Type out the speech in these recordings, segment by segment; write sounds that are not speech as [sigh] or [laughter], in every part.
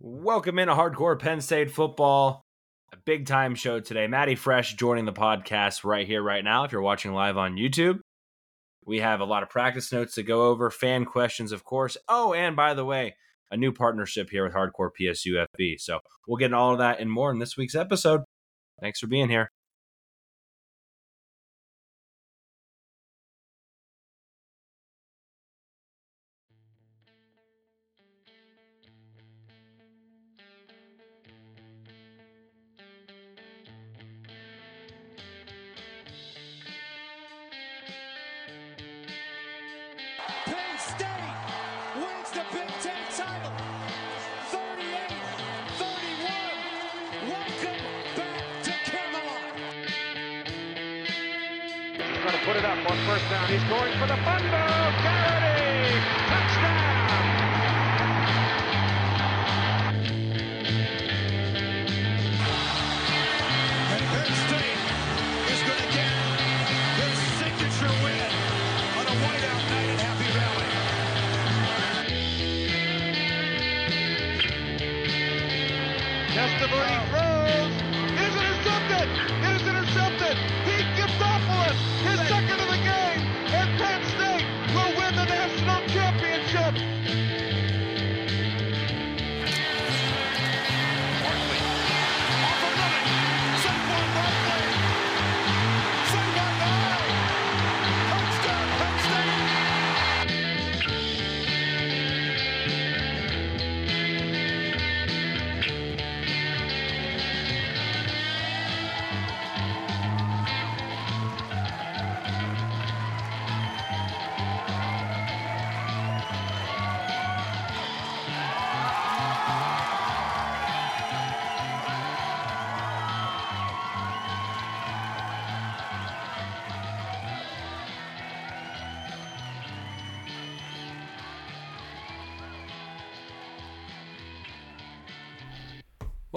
Welcome into Hardcore Penn State football. A big time show today. Matty Fresh joining the podcast right here, right now. If you're watching live on YouTube, we have a lot of practice notes to go over, fan questions, of course. Oh, and by the way, a new partnership here with Hardcore PSU FB. So we'll get into all of that and more in this week's episode. Thanks for being here.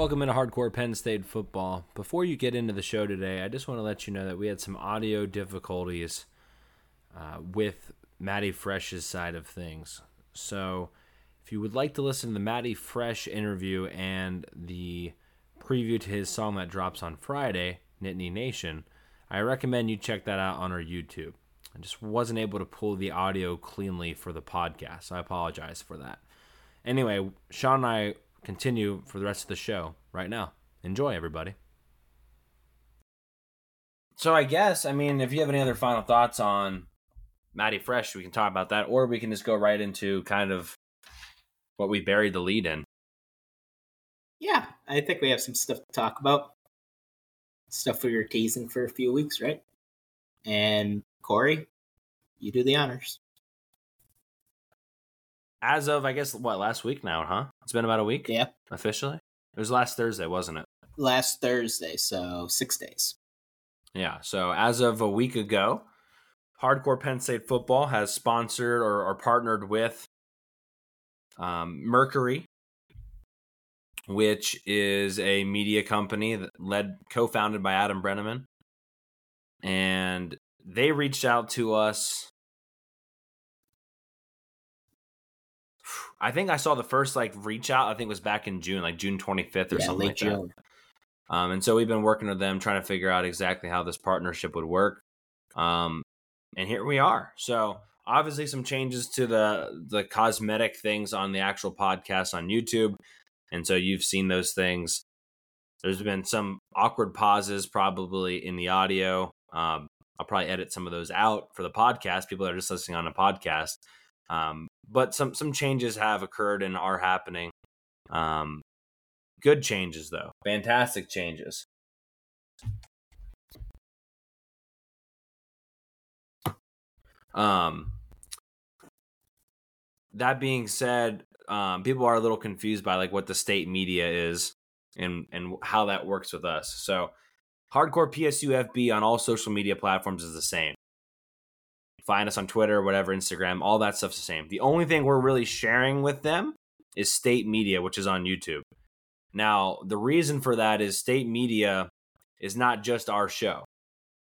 Welcome into Hardcore Penn State football. Before you get into the show today, I just want to let you know that we had some audio difficulties uh, with Matty Fresh's side of things. So, if you would like to listen to the Matty Fresh interview and the preview to his song that drops on Friday, Nittany Nation, I recommend you check that out on our YouTube. I just wasn't able to pull the audio cleanly for the podcast, so I apologize for that. Anyway, Shawn and I continue for the rest of the show right now. Enjoy, everybody. So I guess, I mean, if you have any other final thoughts on Matty Fresh, we can talk about that, or we can just go right into kind of what we buried the lead in. Yeah, I think we have some stuff to talk about. Stuff we were teasing for a few weeks, right? And Cory, you do the honors. As of, I guess, what, last week now, huh? It's been about a week Yeah, officially? It was last Thursday, wasn't it? last Thursday, so six days. Yeah. So as of a week ago, Hardcore Penn State Football has sponsored or, or partnered with um, Mercury, which is a media company that led co-founded by Adam Breneman, and they reached out to us. I think I saw the first like reach out. I think it was back in June, like June 25th or yeah, something late like that. June. Um, and so we've been working with them, trying to figure out exactly how this partnership would work. Um, and here we are. So obviously, some changes to the the cosmetic things on the actual podcast on YouTube, and so you've seen those things. There's been some awkward pauses probably in the audio. Um, I'll probably edit some of those out for the podcast. People that are just listening on a podcast. Um, but some some changes have occurred and are happening. Um, good changes though, fantastic changes. Um, that being said, um, people are a little confused by like what the state media is and and how that works with us. So, hardcore PSUFB on all social media platforms is the same. Find us on Twitter, whatever, Instagram, all that stuff's the same. The only thing we're really sharing with them is state media, which is on YouTube. Now, the reason for that is state media is not just our show.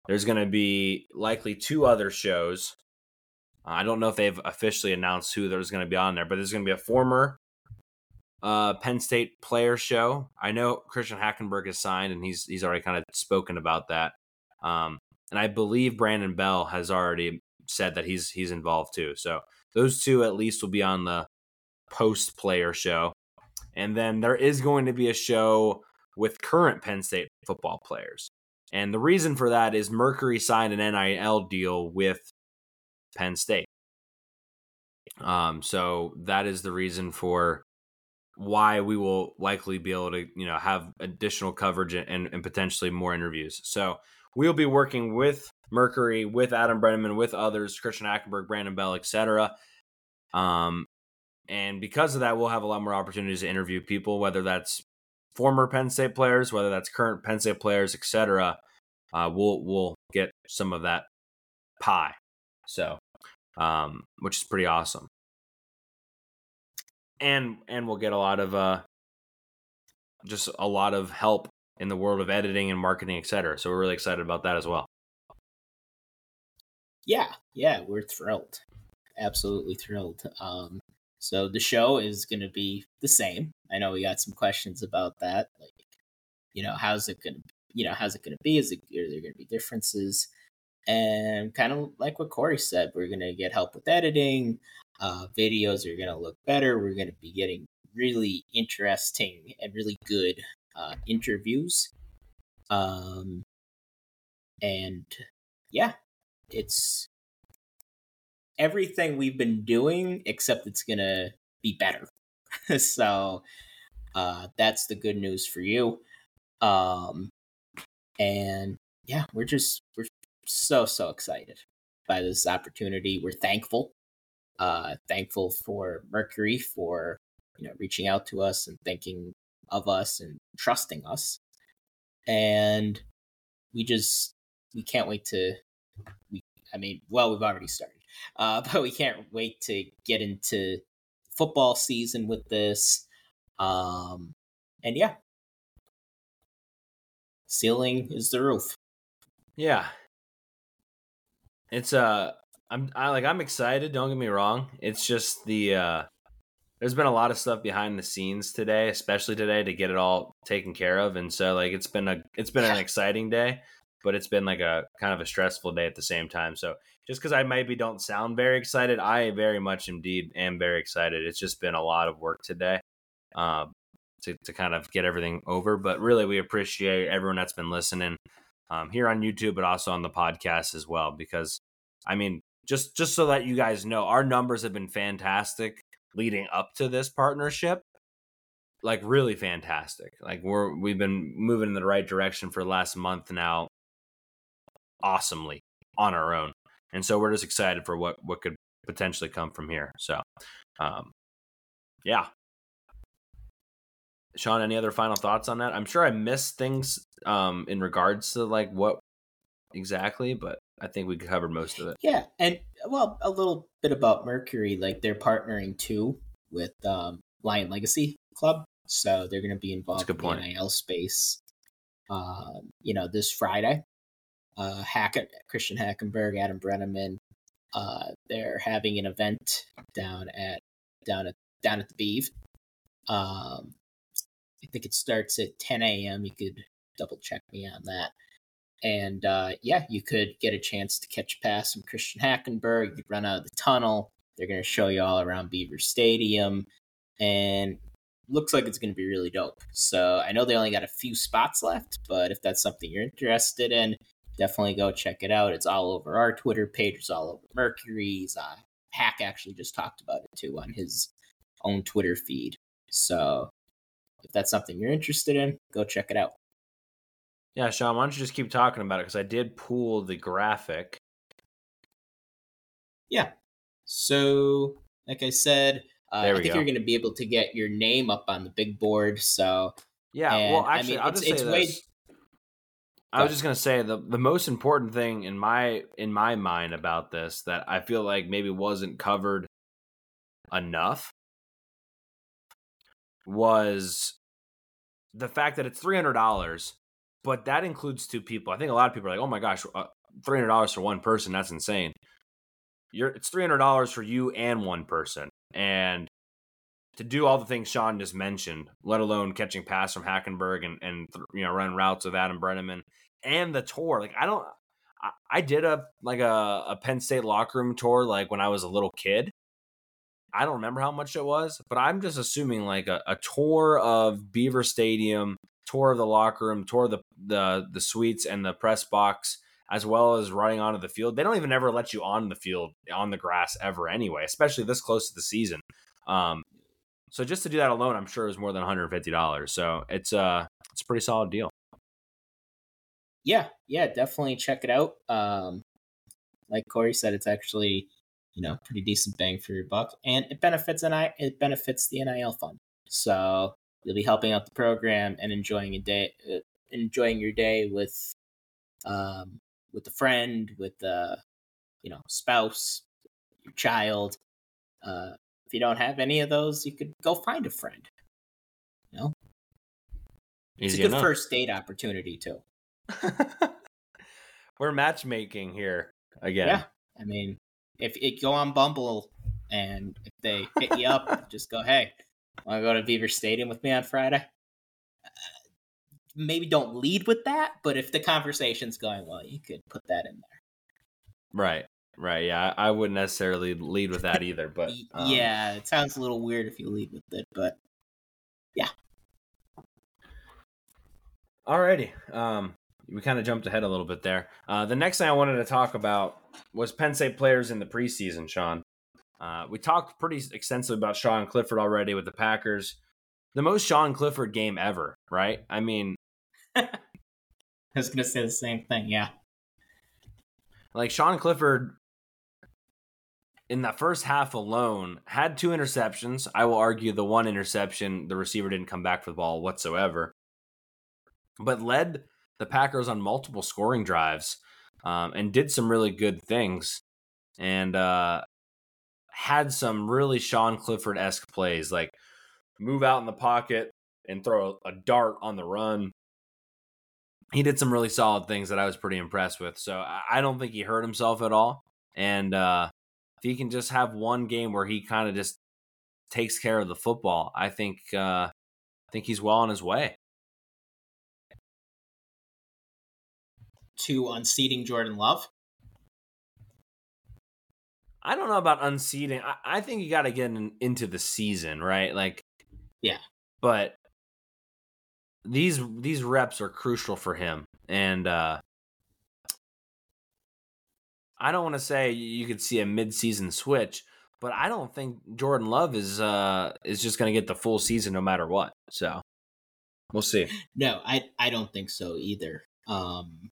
There's going to be likely two other shows. Uh, I don't know if they've officially announced who there's going to be on there, but there's going to be a former uh, Penn State player show. I know Christian Hackenberg is signed, and he's he's already kind of spoken about that. Um, and I believe Brandon Bell has already said that he's he's involved too. So those two at least will be on the post player show. And then there is going to be a show with current Penn State football players. And the reason for that is Mercury signed an NIL deal with Penn State. Um, so that is the reason for why we will likely be able to, you know, have additional coverage and, and potentially more interviews. So we'll be working with Mercury, with Adam Breneman, with others, Christian Hackenberg, Brandon Bell, etc. Um, and because of that, we'll have a lot more opportunities to interview people, whether that's former Penn State players, whether that's current Penn State players, etc. Uh, we'll we'll get some of that pie. So, um, which is pretty awesome. And and we'll get a lot of uh, just a lot of help in the world of editing and marketing, etc. So we're really excited about that as well. Yeah, yeah, we're thrilled. Absolutely thrilled. Um, so the show is going to be the same. I know we got some questions about that, like you know, how's it going to, you know, how's it going to be? Is it are there going to be differences? And kind of like what Cory said, we're going to get help with editing. Uh, videos are going to look better. We're going to be getting really interesting and really good uh, interviews. Um, and yeah, it's everything we've been doing, except it's gonna be better. [laughs] so uh, that's the good news for you. Um, and yeah, we're just we're so so excited by this opportunity. We're thankful, uh, thankful for Mercury for you know reaching out to us and thinking of us and trusting us, and we just we can't wait to we I mean, well, we've already started, uh, [laughs] but we can't wait to get into football season with this. Um, and yeah, ceiling is the roof. Yeah, it's uh, I'm I like I'm excited. Don't get me wrong. It's just the uh, there's been a lot of stuff behind the scenes today, especially today, to get it all taken care of, and so like it's been a it's been an exciting day but it's been like a kind of a stressful day at the same time. So just because I maybe don't sound very excited, I very much indeed am very excited. It's just been a lot of work today um, to, to kind of get everything over. But really, we appreciate everyone that's been listening um, here on YouTube, but also on the podcast as well. Because I mean, just just so that you guys know, our numbers have been fantastic leading up to this partnership like really fantastic. Like we're we've been moving in the right direction for the last month now awesomely on our own. And so we're just excited for what what could potentially come from here. So, um, yeah. Shawn, any other final thoughts on that? I'm sure I missed things um, in regards to like what exactly, but I think we covered most of it. Yeah, and well, a little bit about Mercury. Like they're partnering too with um, Lion Legacy Club, so they're going to be involved in the NIL space. Um, you know, this Friday, uh, Hackett, Christian Hackenberg, Adam Breneman. Uh, they're having an event down at down at down at the Beeve. Um, I think it starts at 10 a.m. You could double check me on that. And uh, yeah, you could get a chance to catch pass from Christian Hackenberg. You run out of the tunnel. They're going to show you all around Beaver Stadium. And looks like it's going to be really dope. So I know they only got a few spots left, but if that's something you're interested in, definitely go check it out. It's all over our Twitter page. It's all over Mercury's. Uh, Hack actually just talked about it too on his own Twitter feed. So if that's something you're interested in, go check it out. Yeah, Shawn, why don't you just keep talking about it? Because I did pull the graphic. Yeah. So, like I said, uh, I think go. you're going to be able to get your name up on the big board. So, yeah. and, well, actually, I mean, will it's, just say it's this. I was just gonna say the the most important thing in my in my mind about this that I feel like maybe wasn't covered enough was the fact that it's three hundred dollars, but that includes two people. I think a lot of people are like, "Oh my gosh, uh, three hundred dollars for one person? That's insane." You're it's three hundred dollars for you and one person, and to do all the things Shawn just mentioned, let alone catching pass from Hackenberg and and you know running routes with Adam Breneman and the tour. Like I don't, I, I did a like a, a Penn State locker room tour like when I was a little kid. I don't remember how much it was, but I'm just assuming like a, a tour of Beaver Stadium, tour of the locker room, tour of the the the suites and the press box as well as running onto the field. They don't even ever let you on the field on the grass ever anyway, especially this close to the season. Um, so just to do that alone, I'm sure is more than $150. So it's uh it's a pretty solid deal. Yeah, yeah, definitely check it out. Um, like Cory said, it's actually you know pretty decent bang for your buck, and it benefits and I it benefits the NIL fund. So you'll be helping out the program and enjoying a day, uh, enjoying your day with um, with a friend, with a you know spouse, your child. Uh, if you don't have any of those, you could go find a friend. You know, it's a good enough. first date opportunity too. [laughs] We're matchmaking here again. Yeah, I mean, if it go on Bumble and if they hit you up, [laughs] just go, "Hey, want to go to Beaver Stadium with me on Friday?" Uh, maybe don't lead with that, but if the conversation's going well, you could put that in there. Right. Right. Yeah, I, wouldn't necessarily lead with that either, [laughs] but um... yeah, it sounds a little weird if you lead with it, but yeah. Alrighty. Um, we kind of jumped ahead a little bit there. Uh, the next thing I wanted to talk about was Penn State players in the preseason. Shawn, uh, we talked pretty extensively about Sean Clifford already with the Packers. The most Sean Clifford game ever, right? I mean, [laughs] I was gonna say the same thing. Yeah. Like Sean Clifford in that first half alone had two interceptions. I will argue the one interception, the receiver didn't come back for the ball whatsoever, but led the Packers on multiple scoring drives um, and did some really good things and uh, had some really Sean Clifford esque plays like move out in the pocket and throw a, a dart on the run he did some really solid things that I was pretty impressed with. So I don't think he hurt himself at all. And uh, if he can just have one game where he kind of just takes care of the football, I think uh, I think he's well on his way. To unseating Jordan Love. I don't know about unseating. I, I think you got to get in, into the season, right? Like, yeah. But these these reps are crucial for him, and uh, I don't want to say you could see a midseason switch, but I don't think Jordan Love is uh, is just going to get the full season no matter what. So we'll see. No, I I don't think so either. Um,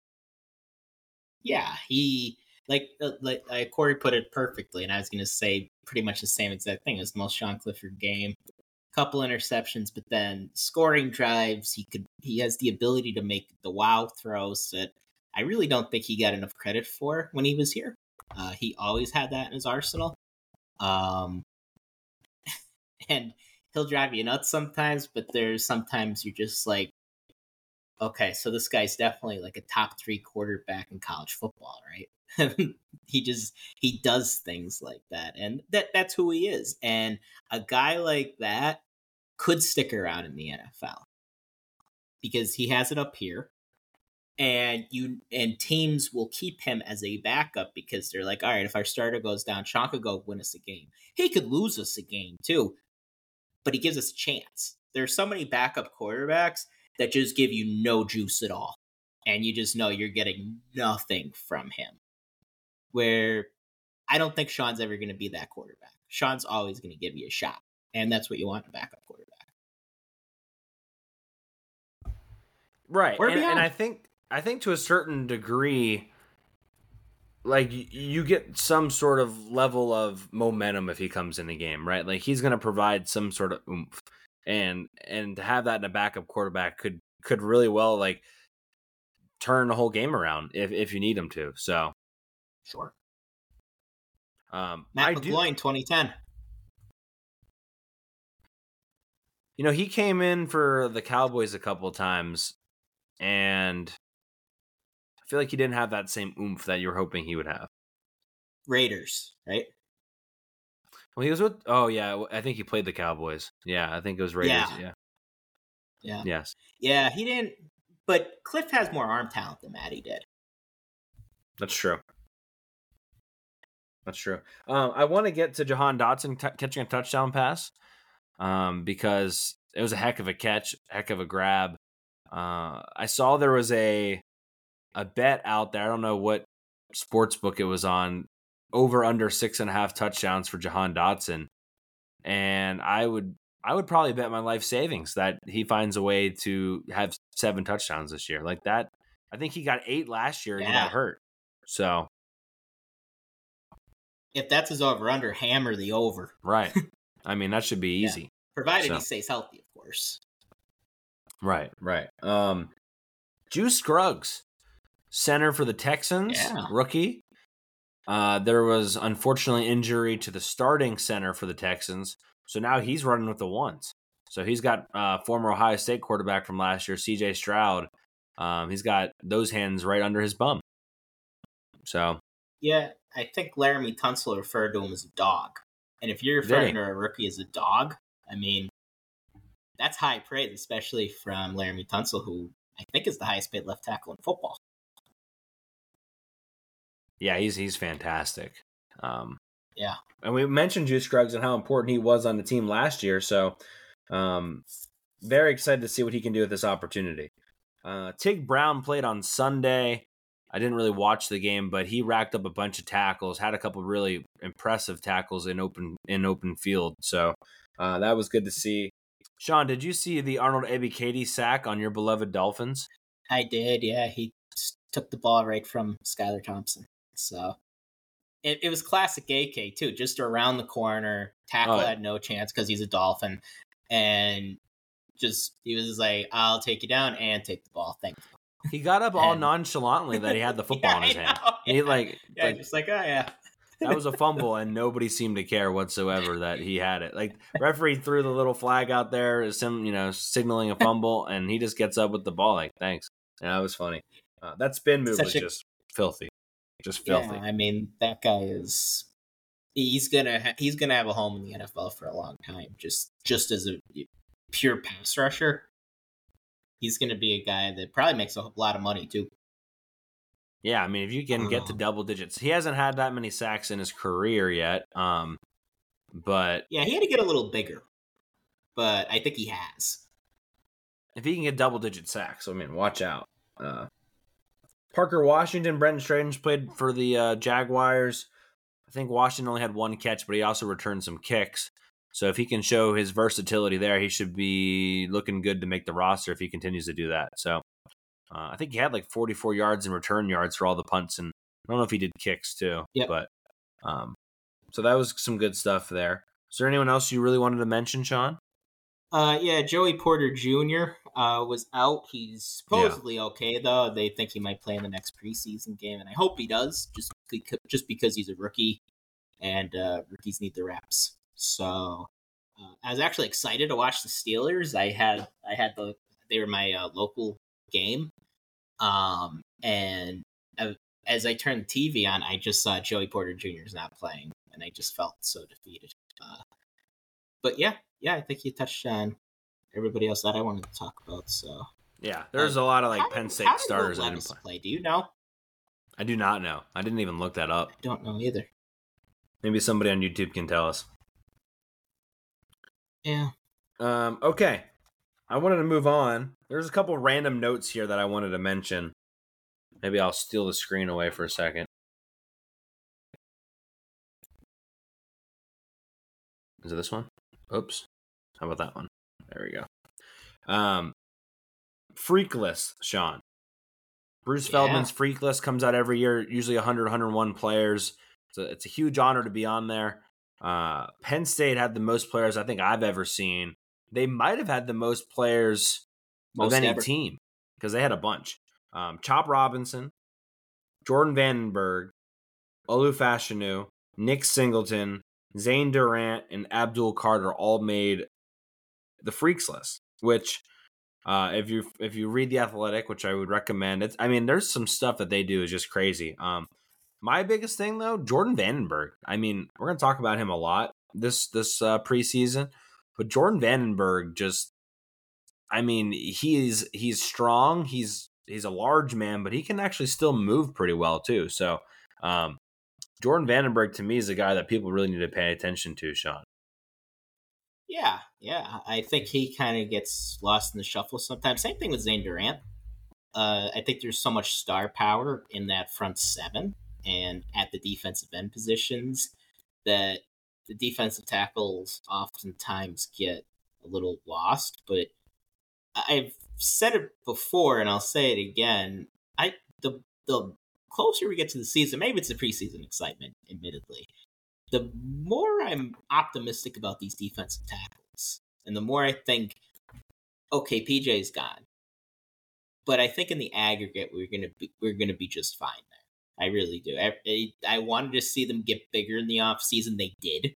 yeah, he like uh, like uh, Cory put it perfectly, and I was going to say pretty much the same exact thing. The most Sean Clifford game couple interceptions, but then scoring drives. He could he has the ability to make the wow throws that I really don't think he got enough credit for when he was here. Uh, he always had that in his arsenal. Um, [laughs] and he'll drive you nuts sometimes, but there's sometimes you're just like, okay, so this guy's definitely like a top three quarterback in college football, right? [laughs] he just he does things like that, and that that's who he is. And a guy like that could stick around in the NFL because he has it up here and you and teams will keep him as a backup because they're like, all right, if our starter goes down, Sean could go win us a game. He could lose us a game too, but he gives us a chance. There's so many backup quarterbacks that just give you no juice at all, and you just know you're getting nothing from him. Where I don't think Sean's ever going to be that quarterback. Sean's always going to give you a shot, and that's what you want in a backup quarterback. Right. And, and, I think I think to a certain degree like you get some sort of level of momentum if he comes in the game, right? Like he's going to provide some sort of oomph. And and to have that in a backup quarterback could could really well like turn the whole game around if if you need him to. So sure. Um Matt I McGloin, 2010. You know, he came in for the Cowboys a couple times and feel like he didn't have that same oomph that you were hoping he would have. Raiders, right? Well, he was with. Oh yeah, I think he played the Cowboys. Yeah, I think it was Raiders. Yeah. Yeah. yeah. Yes. Yeah, he didn't. But Cliff has more arm talent than Matty did. That's true. That's true. Um, I want to get to Jahan Dotson t- catching a touchdown pass um, because it was a heck of a catch, heck of a grab. Uh, I saw there was a a bet out there. I don't know what sports book it was on. Over under six and a half touchdowns for Jahan Dotson, and I would I would probably bet my life savings that he finds a way to have seven touchdowns this year. Like that, I think he got eight last year and yeah. he got hurt. So if that's his over under, hammer the over. Right. [laughs] I mean, that should be easy. Yeah. Provided so. he stays healthy, of course. Right, right. Um Juice Scruggs, center for the Texans, yeah. rookie. Uh, there was unfortunately injury to the starting center for the Texans, so now he's running with the ones. So he's got uh, former Ohio State quarterback from last year, C.J. Stroud. Um, he's got those hands right under his bum. So yeah, I think Laremy Tunsil referred to him as a dog. And if you're referring to a rookie as a dog, I mean, that's high praise, especially from Laremy Tunsil, who I think is the highest paid left tackle in football. Yeah, he's he's fantastic. Um, yeah, and we mentioned Juice Scruggs and how important he was on the team last year. So, um, very excited to see what he can do with this opportunity. Uh, Tig Brown played on Sunday. I didn't really watch the game, but he racked up a bunch of tackles, had a couple really impressive tackles in open in open field. So uh, that was good to see. Shawn, did you see the Arnold Ebiketie sack on your beloved Dolphins? I did. Yeah, he took the ball right from Skylar Thompson. So it, it was classic AK too, just around the corner. Tackle oh, had no chance because he's a Dolphin, and just he was like, "I'll take you down and take the ball. Thank you." He got up all nonchalantly that he had the [laughs] football yeah, in his hand. yeah. He like, yeah, like, just like, oh yeah. [laughs] that was a fumble, and nobody seemed to care whatsoever that he had it. Like [laughs] referee threw the little flag out there, as him, you know, signaling a fumble, and he just gets up with the ball. Like, thanks. Yeah, that was funny. Uh, that spin move Such was a, just filthy, just filthy. Yeah, I mean, that guy is. He's gonna ha- he's gonna have a home in the NFL for a long time. Just just as a pure pass rusher, he's going to be a guy that probably makes a lot of money too. Yeah, I mean, if you can get to double digits, he hasn't had that many sacks in his career yet. Um, but yeah, he had to get a little bigger, but I think he has. If he can get double digit sacks, I mean, watch out. Uh, Parker Washington, Brenton Strange played for the uh, Jaguars. I think Washington only had one catch, but he also returned some kicks. So if he can show his versatility there, he should be looking good to make the roster if he continues to do that. So uh, I think he had like 44 yards in return yards for all the punts, and I don't know if he did kicks too. Yeah. But um, so that was some good stuff there. Is there anyone else you really wanted to mention, Shawn? Uh, yeah, Joey Porter Jr. Uh, was out. He's supposedly yeah. okay though. They think he might play in the next preseason game, and I hope he does. Just because, just because he's a rookie, and uh, rookies need the reps. So uh, I was actually excited to watch the Steelers. I had I had the they were my uh, local game, um, and I, as I turned the TV on, I just saw Joey Porter Jr. is not playing, and I just felt so defeated. Uh, but yeah, yeah, I think you touched on everybody else that I wanted to talk about. So yeah, there's a lot of like Penn State starters I didn't play. play. Do you know? I do not know. I didn't even look that up. I don't know either. Maybe somebody on YouTube can tell us. Yeah. Um, okay. I wanted to move on. There's a couple random notes here that I wanted to mention. Maybe I'll steal the screen away for a second. Is it this one? Oops. How about that one? There we go. Um, freak list, Shawn. Bruce yeah. Feldman's freak list comes out every year, usually 100, 101 players. So it's a huge honor to be on there. Uh, Penn State had the most players I think I've ever seen. They might have had the most players most of any ever. team because they had a bunch. Um, Chop Robinson, Jordan Vandenberg, Olu Fashanu, Nick Singleton, Zane Durant, and Abdul Carter all made the freaks list. Which, uh, if you if you read the Athletic, which I would recommend, it's I mean, there's some stuff that they do is just crazy. Um, my biggest thing though, Jordan Vandenberg. I mean, we're gonna talk about him a lot, this this uh, preseason, but Jordan Vandenberg just, I mean, he's he's strong. He's he's a large man, but he can actually still move pretty well too. So, um, Jordan Vandenberg to me is a guy that people really need to pay attention to, Shawn. Yeah, yeah. I think he kind of gets lost in the shuffle sometimes. Same thing with Zane Durant. Uh, I think there's so much star power in that front seven and at the defensive end positions that the defensive tackles oftentimes get a little lost. But I've said it before, and I'll say it again. I the the closer we get to the season, maybe it's the preseason excitement, admittedly. The more I'm optimistic about these defensive tackles, and the more I think, okay, PJ's gone, but I think in the aggregate we're gonna be we're gonna be just fine there. I really do. I, I wanted to see them get bigger in the off season. They did,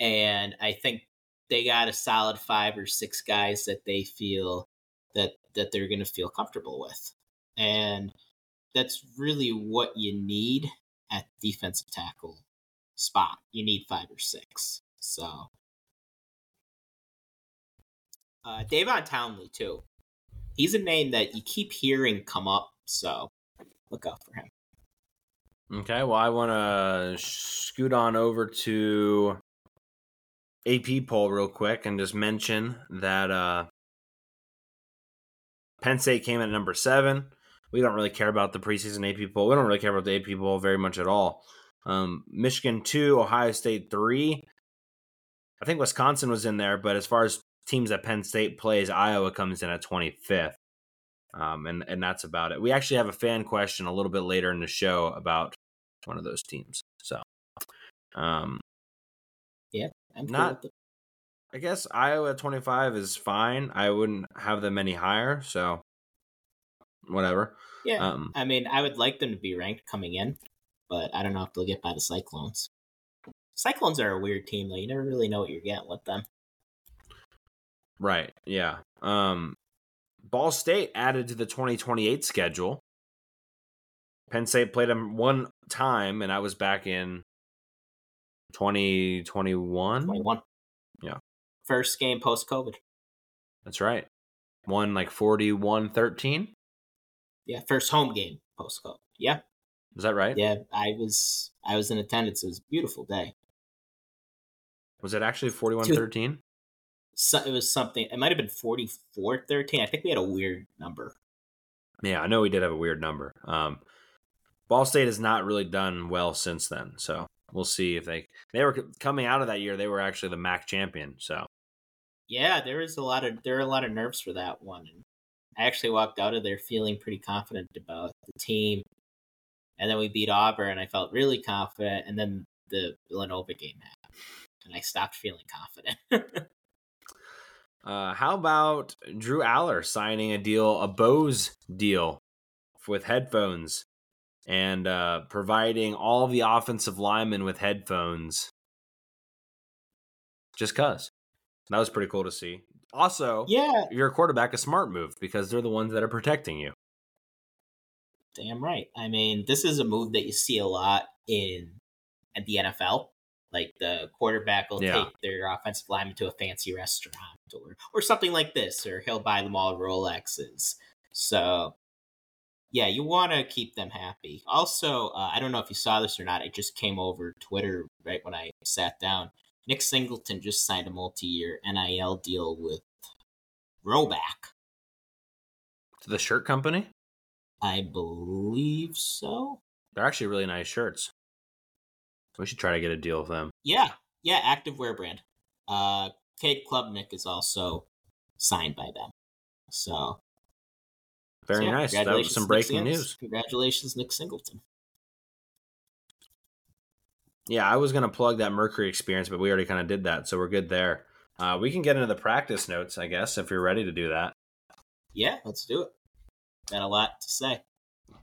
and I think they got a solid five or six guys that they feel that that they're gonna feel comfortable with, and that's really what you need at defensive tackle spot. You need five or six. So uh Davon Townley too. He's a name that you keep hearing come up, so look out for him. Okay, well I want to scoot on over to AP poll real quick and just mention that uh Penn State came in at number seven we don't really care about the preseason AP poll. We don't really care about the AP poll very much at all. Um, Michigan two, Ohio State three. I think Wisconsin was in there, but as far as teams that Penn State plays, Iowa comes in at twenty fifth, um, and and that's about it. We actually have a fan question a little bit later in the show about one of those teams. So, um, yeah, I'm not. Cool I guess Iowa at 25 is fine. I wouldn't have them any higher. So whatever. Yeah, um, I mean, I would like them to be ranked coming in, but I don't know if they'll get by the Cyclones. Cyclones are a weird team, though. You never really know what you're getting with them. Right. Yeah. Um, Ball State added to the 2028 schedule. Penn State played them one time, and I was back in 2021. 21. Yeah. First game post COVID. That's right. One like 41 13. Yeah, first home game post COVID. Yeah. Is that right? Yeah, I was I was in attendance. It was a beautiful day. Was it actually 41-13? So, it was something. It might have been 44-13. I think we had a weird number. Yeah, I know we did have a weird number. Um, Ball State has not really done well since then, so we'll see if they they were coming out of that year. They were actually the MAC champion, so yeah, there is a lot of there are a lot of nerves for that one. And I actually walked out of there feeling pretty confident about the team. And then we beat Auburn, and I felt really confident. And then the Villanova game happened, and I stopped feeling confident. [laughs] uh, how about Drew Allar signing a deal, a Bose deal with headphones and uh, providing all the offensive linemen with headphones just cuz. That was pretty cool to see. Also, yeah, you're quarterback, a smart move because they're the ones that are protecting you. Damn right. I mean, this is a move that you see a lot in at the NFL. Like the quarterback will yeah. take their offensive lineman to a fancy restaurant or or something like this, or he'll buy them all Rolexes. So yeah, you want to keep them happy. Also, uh, I don't know if you saw this or not. It just came over Twitter right when I sat down. Nick Singleton just signed a multi-year NIL deal with Rhoback. The shirt company? I believe so. They're actually really nice shirts. We should try to get a deal with them. Yeah, yeah, active wear brand. Uh, Cade Klubnik is also signed by them. So very so, yeah, nice. That was some breaking news. Congratulations, Nick Singleton. Yeah, I was gonna plug that Mercury experience, but we already kind of did that, so we're good there. Uh, we can get into the practice notes, I guess, if you're ready to do that. Yeah, let's do it. Got a lot to say.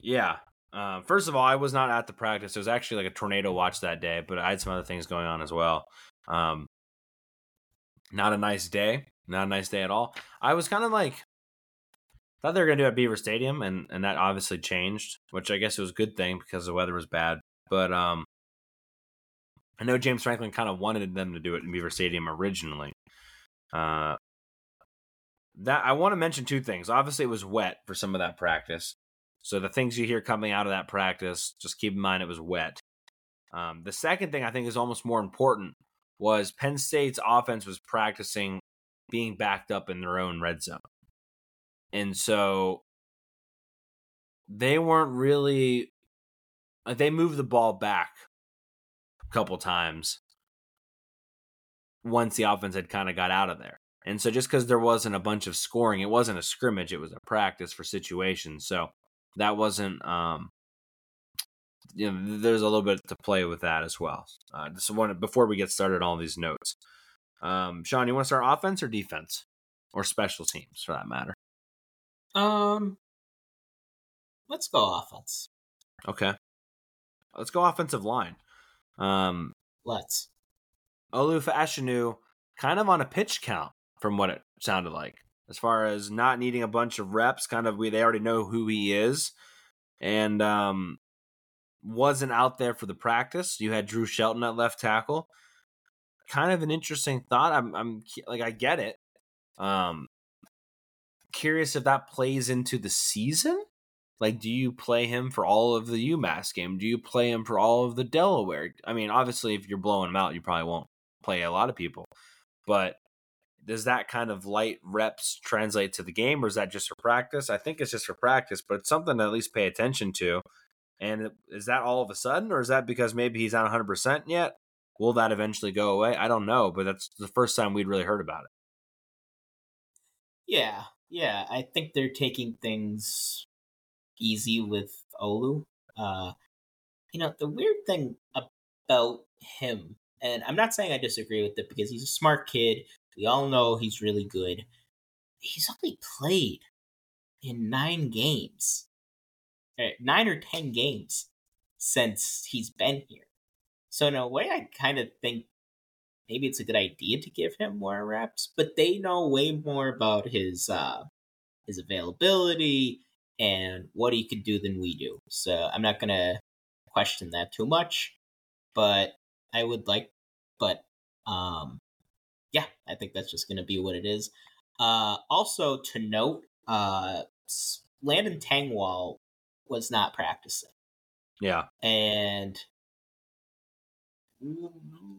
Yeah. Uh, first of all, I was not at the practice. It was actually like a tornado watch that day, but I had some other things going on as well. Um, not a nice day. Not a nice day at all. I was kind of like thought they were gonna do it at Beaver Stadium, and and that obviously changed, which I guess was a good thing because the weather was bad. But um, I know James Franklin kind of wanted them to do it in Beaver Stadium originally. Uh, that I want to mention two things. Obviously, it was wet for some of that practice. So the things you hear coming out of that practice, just keep in mind it was wet. Um, the second thing I think is almost more important was Penn State's offense was practicing being backed up in their own red zone. And so they weren't really uh, they moved the ball back a couple times once the offense had kind of got out of there. And so just because there wasn't a bunch of scoring, it wasn't a scrimmage, it was a practice for situations. So that wasn't um you know there's a little bit to play with that as well. Uh just one before we get started on these notes. Um Shawn, you want to start offense or defense? Or special teams for that matter? Um let's go offense. Okay. Let's go offensive line. Um let's. Olufa Fashanu kind of on a pitch count from what it sounded like as far as not needing a bunch of reps. Kind of, we they already know who he is, and um, wasn't out there for the practice. You had Drew Shelton at left tackle. Kind of an interesting thought. I'm, I'm like, I get it. Um, curious if that plays into the season. Like, do you play him for all of the UMass game? Do you play him for all of the Delaware? I mean, obviously, if you're blowing him out, you probably won't play a lot of people. But does that kind of light reps translate to the game or is that just for practice? I think it's just for practice, but it's something to at least pay attention to. And is that all of a sudden or is that because maybe he's not 100% yet? Will that eventually go away? I don't know, but that's the first time we'd really heard about it. Yeah, yeah. I think they're taking things easy with Olu. Uh, you know, the weird thing about him, and I'm not saying I disagree with it because he's a smart kid we all know he's really good. He's only played in nine games, eh, nine or ten games since he's been here. So in a way, I kind of think maybe it's a good idea to give him more reps. But they know way more about his uh, his availability and what he could do than we do. So I'm not gonna question that too much. But I would like, but um, I think that's just going to be what it is. Uh, also to note, uh, Landon Tengwall was not practicing. Yeah, and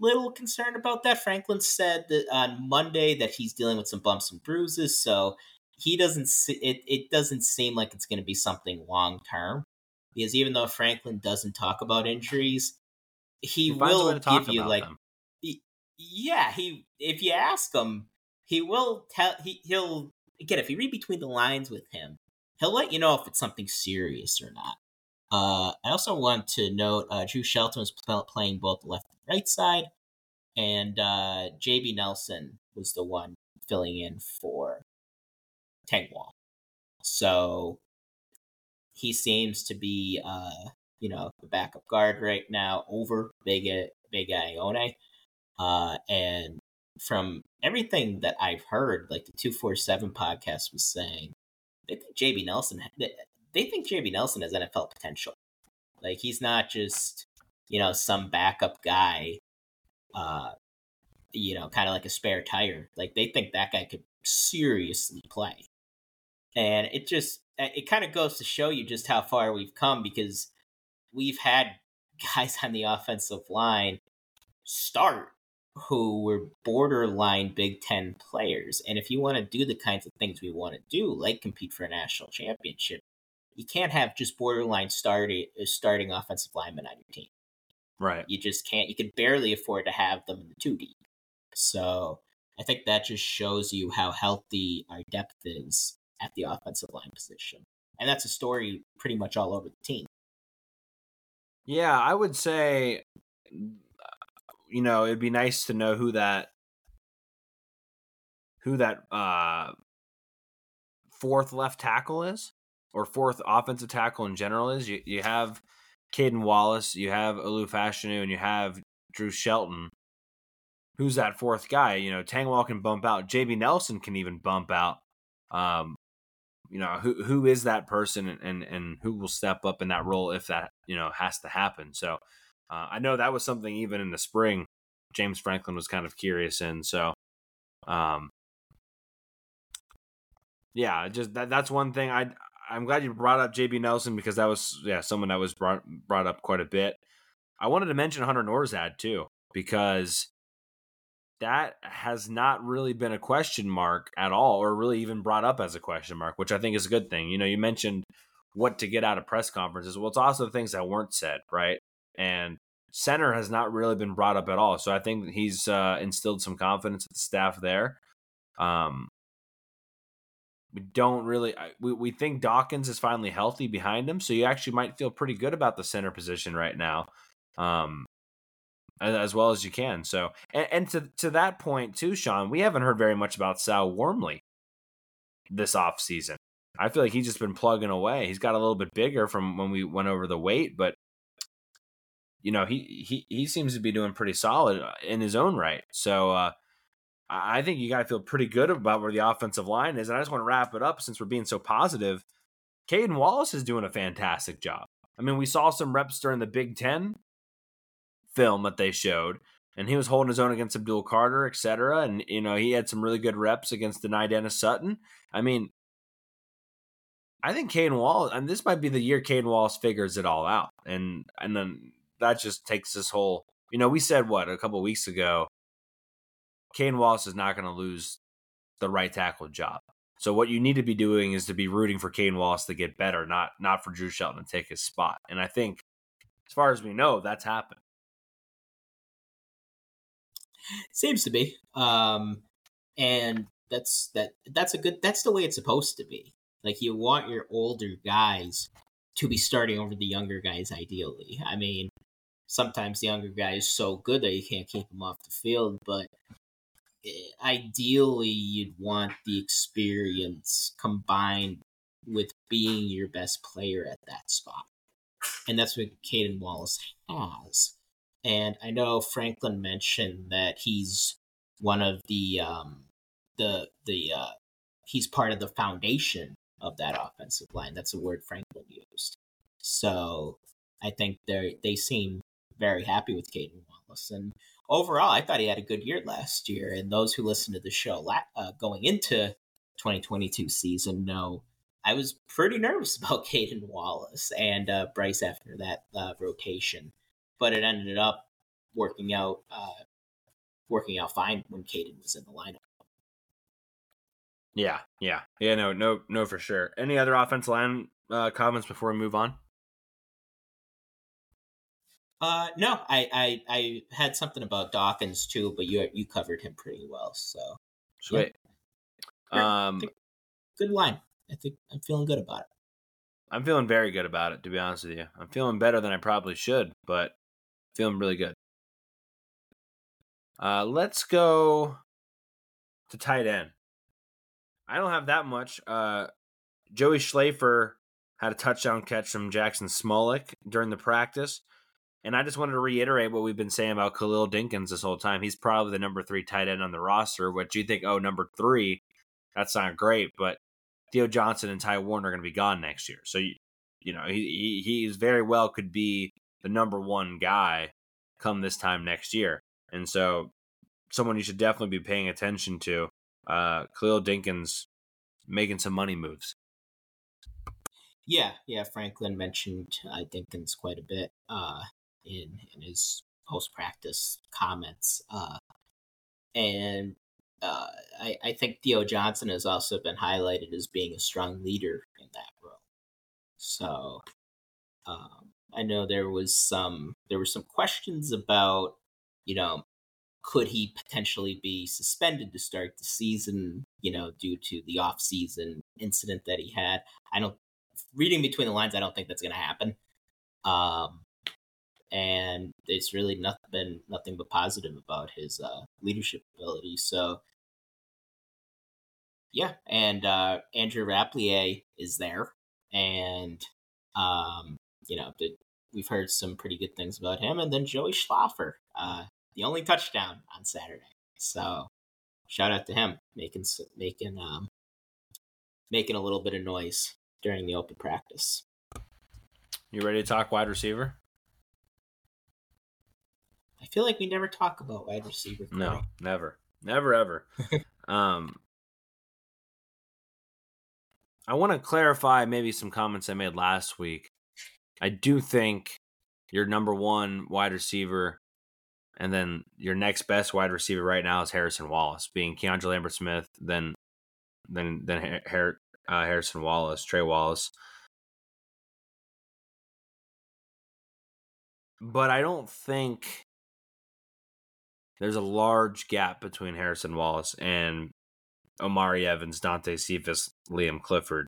little concerned about that. Franklin said that on Monday that he's dealing with some bumps and bruises, so he doesn't. It it doesn't seem like it's going to be something long term. Because even though Franklin doesn't talk about injuries, he, he will give you like them yeah, he if you ask him, he will tell he he'll again if you read between the lines with him, he'll let you know if it's something serious or not. Uh, I also want to note uh, Drew Shelton was playing both left and right side, and uh, JB Nelson was the one filling in for Tengwall. So he seems to be, uh, you know, the backup guard right now over Big Big Ioane. Uh, and from everything that I've heard, like the 247 podcast was saying, they think JB Nelson, they think JB Nelson has NFL potential. Like he's not just, you know, some backup guy, uh, you know, kind of like a spare tire. Like they think that guy could seriously play. And it just, it kind of goes to show you just how far we've come because we've had [laughs] guys on the offensive line start who were borderline Big Ten players. And if you want to do the kinds of things we want to do, like compete for a national championship, you can't have just borderline starting uh, starting offensive linemen on your team. Right. You just can't. You can barely afford to have them in the two deep. So I think that just shows you how healthy our depth is at the offensive line position, and that's a story pretty much all over the team. Yeah, I would say you know, it'd be nice to know who that who that uh fourth left tackle is or fourth offensive tackle in general is. You you have Caden Wallace, you have Olu Fashanu, and you have Drew Shelton. Who's that fourth guy? You know, Tengwall can bump out. JB Nelson can even bump out. Um, you know, who who is that person and, and and who will step up in that role if that, you know, has to happen. So Uh, I know that was something even in the spring, James Franklin was kind of curious in. So, um, yeah, just that, that's one thing. I I'm glad you brought up JB Nelson because that was yeah someone that was brought brought up quite a bit. I wanted to mention Hunter Nourzad too because that has not really been a question mark at all, or really even brought up as a question mark, which I think is a good thing. You know, you mentioned what to get out of press conferences. Well, it's also things that weren't said, right? And center has not really been brought up at all. So I think he's uh, instilled some confidence in the staff there. Um, we don't really we, we think Dawkins is finally healthy behind him, so you actually might feel pretty good about the center position right now. Um, as well as you can. So, and, and, to to that point too, Shawn, we haven't heard very much about Sal Wormley this off season. I feel like he's just been plugging away. He's got a little bit bigger from when we went over the weight, but you know he he he seems to be doing pretty solid uh, in his own right. So uh, I think you got to feel pretty good about where the offensive line is. And I just want to wrap it up since we're being so positive. Caedan Wallace is doing a fantastic job. I mean, we saw some reps during the Big Ten film that they showed, and he was holding his own against Abdul Carter, etc. And you know, he had some really good reps against Dani Dennis Sutton. I mean, I think Caedan Wallace, and this might be the year Caedan Wallace figures it all out, and and then that just takes this whole. You know, we said what a couple weeks ago. Caedan Wallace is not going to lose the right tackle job. So what you need to be doing is to be rooting for Caedan Wallace to get better, not not for Drew Shelton to take his spot. And I think, as far as we know, that's happened. Seems to be. Um, and that's that. That's a good. That's the way it's supposed to be. Like you want your older guys to be starting over the younger guys, ideally. I mean, sometimes the younger guy is so good that you can't keep him off the field, but eh, ideally you'd want the experience combined with being your best player at that spot. And that's what Caedan Wallace has. And I know Franklin mentioned that he's one of the um the the uh he's part of the foundation of that offensive line. That's a word Franklin used. So I think they they seem very happy with Caedan Wallace. And overall, I thought he had a good year last year. And those who listen to the show uh, going into 2022 season know I was pretty nervous [laughs] about Caedan Wallace and uh, Bryce after that uh, rotation, but it ended up working out uh, working out fine when Caedan was in the lineup. Yeah, yeah, yeah. No, no, no, for sure. Any other offensive line uh, comments before we move on? Uh, no, I, I I had something about Dawkins too, but you you covered him pretty well. So sweet. Yeah. Um, good line. I think I'm feeling good about it. I'm feeling very good about it, to be honest with you. I'm feeling better than I probably should, but feeling really good. Uh, let's go to tight end. I don't have that much. Uh, Joey Schlaffer had a touchdown catch from Jackson Smolik during the practice. And I just wanted to reiterate what we've been saying about Khalil Dinkins this whole time. He's probably the number three tight end on the roster. What you think? Oh, number three. That's not great, but Theo Johnson and Ty Warren are going to be gone next year. So you, you know he he he's very well could be the number one guy come this time next year. And so someone you should definitely be paying attention to. Uh, Khalil Dinkins making some money moves. Yeah, yeah. Franklin mentioned uh, Dinkins quite a bit. Uh, in in his post practice comments. Uh, and uh, I, I think Theo Johnson has also been highlighted as being a strong leader in that role. So um, I know there was some there were some questions about you know could he potentially be suspended to start the season you know due to the off season incident that he had. I don't reading between the lines. I don't think that's going to happen. Um, and it's really not been nothing but positive about his uh, leadership ability. So, yeah, and uh, Andrew Rappleyea is there, and um, you know the, we've heard some pretty good things about him. And then Joey Schlaffer, uh, the only touchdown on Saturday. So, shout out to him making making um, making a little bit of noise during the open practice. You ready to talk wide receiver? Feel like we never talk about wide receiver. No, never, never, ever. [laughs] um, I want to clarify maybe some comments I made last week. I do think your number one wide receiver, and then your next best wide receiver right now is Harrison Wallace, being Keandre Lambert Smith, then then then Har- uh, Harrison Wallace, Trey Wallace. But I don't think there's a large gap between Harrison Wallace and Omari Evans, Dante Cephas, Liam Clifford.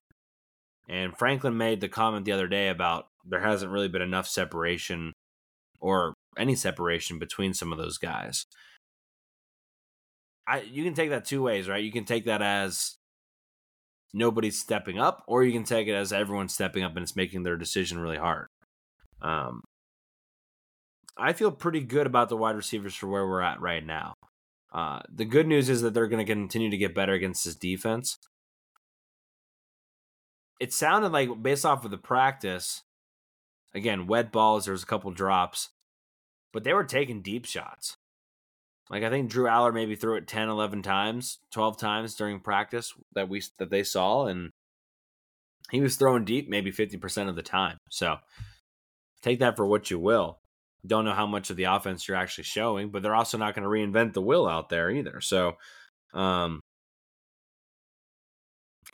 And Franklin made the comment the other day about there hasn't really been enough separation or any separation between some of those guys. I you can take that two ways, right? You can take that as nobody's stepping up, or you can take it as everyone's stepping up and it's making their decision really hard. Um, I feel pretty good about the wide receivers for where we're at right now. Uh, the good news is that they're going to continue to get better against this defense. It sounded like, based off of the practice, again, wet balls, there was a couple drops, but they were taking deep shots. Like I think Drew Allar maybe threw it 10, 11 times, 12 times during practice that we that they saw and he was throwing deep maybe 50% of the time. So take that for what you will. Don't know how much of the offense you're actually showing, but they're also not going to reinvent the wheel out there either. So, um,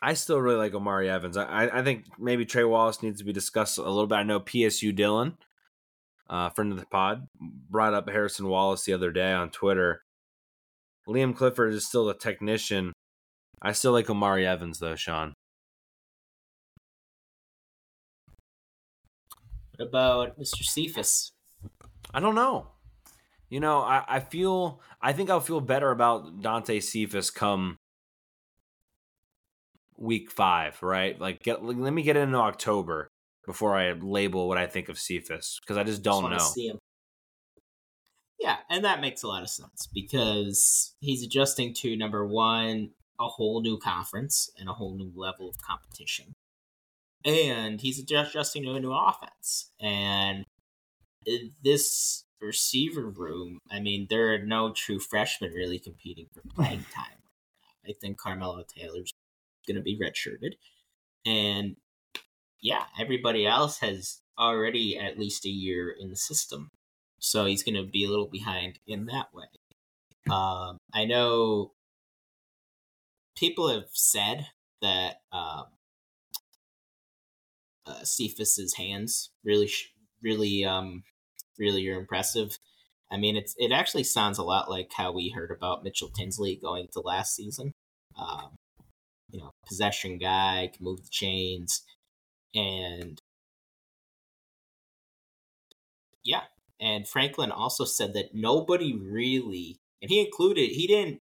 I still really like Omari Evans. I, I think maybe Trey Wallace needs to be discussed a little bit. I know PSU Dylan, uh, friend of the pod, brought up Harrison Wallace the other day on Twitter. Liam Clifford is still a technician. I still like Omari Evans though, Shawn. What about Mr. Cephas? I don't know. You know, I, I feel I think I'll feel better about Dante Cephas come week five, right? Like, get let me get into October before I label what I think of Cephas because I just don't just know. Yeah, and that makes a lot of sense because he's adjusting to number one, a whole new conference and a whole new level of competition. And he's adjusting to a new offense. And this receiver room, I mean, there are no true freshmen really competing for playing [laughs] time. I think Carmelo Taylor's going to be redshirted. And yeah, everybody else has already at least a year in the system. So he's going to be a little behind in that way. Um, I know people have said that um, uh, Cephas's hands really, really, um, really are impressive. I mean, it's it actually sounds a lot like how we heard about Mitchell Tinsley going to last season. Um, you know, possession guy, can move the chains, and yeah. And Franklin also said that nobody really, and he included, he didn't